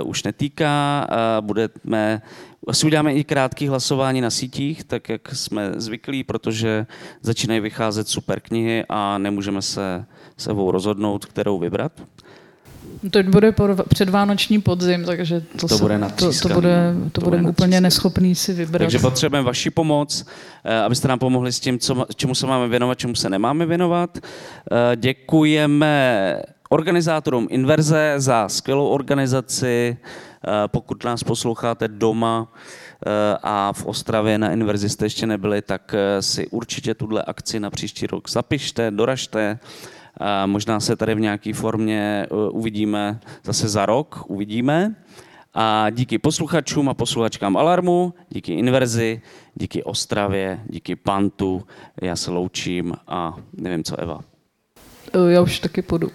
uh, už netýká. Uh, budeme, asi uděláme i krátké hlasování na sítích, tak jak jsme zvyklí, protože začínají vycházet super knihy a nemůžeme se sebou rozhodnout, kterou vybrat. To bude předvánoční podzim, takže to, To se, bude to, to bude, to To bude úplně neschopný si vybrat. Takže potřebujeme vaši pomoc, eh, abyste nám pomohli s tím, co, čemu se máme věnovat, čemu se nemáme věnovat. Eh, Děkujeme organizátorům Inverze za skvělou organizaci. Eh, Pokud nás posloucháte doma a v Ostravě na Inverzi jste ještě nebyli, tak si určitě tuhle akci na příští rok zapište, doražte. A možná se tady v nějaké formě eh, uvidíme zase za rok, uvidíme. A díky posluchačům a posluchačkám Alarmu, díky Inverzi, díky Ostravě, díky Pantu, já se loučím a nevím co Eva. Eh, Já už taky půjdu.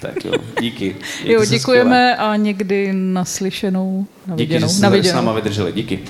Tak jo, díky. Jo, Mějte se děkujeme a někdy naslyšenou, na skvěle. Díky, že jste na tady s náma vydrželi. Díky.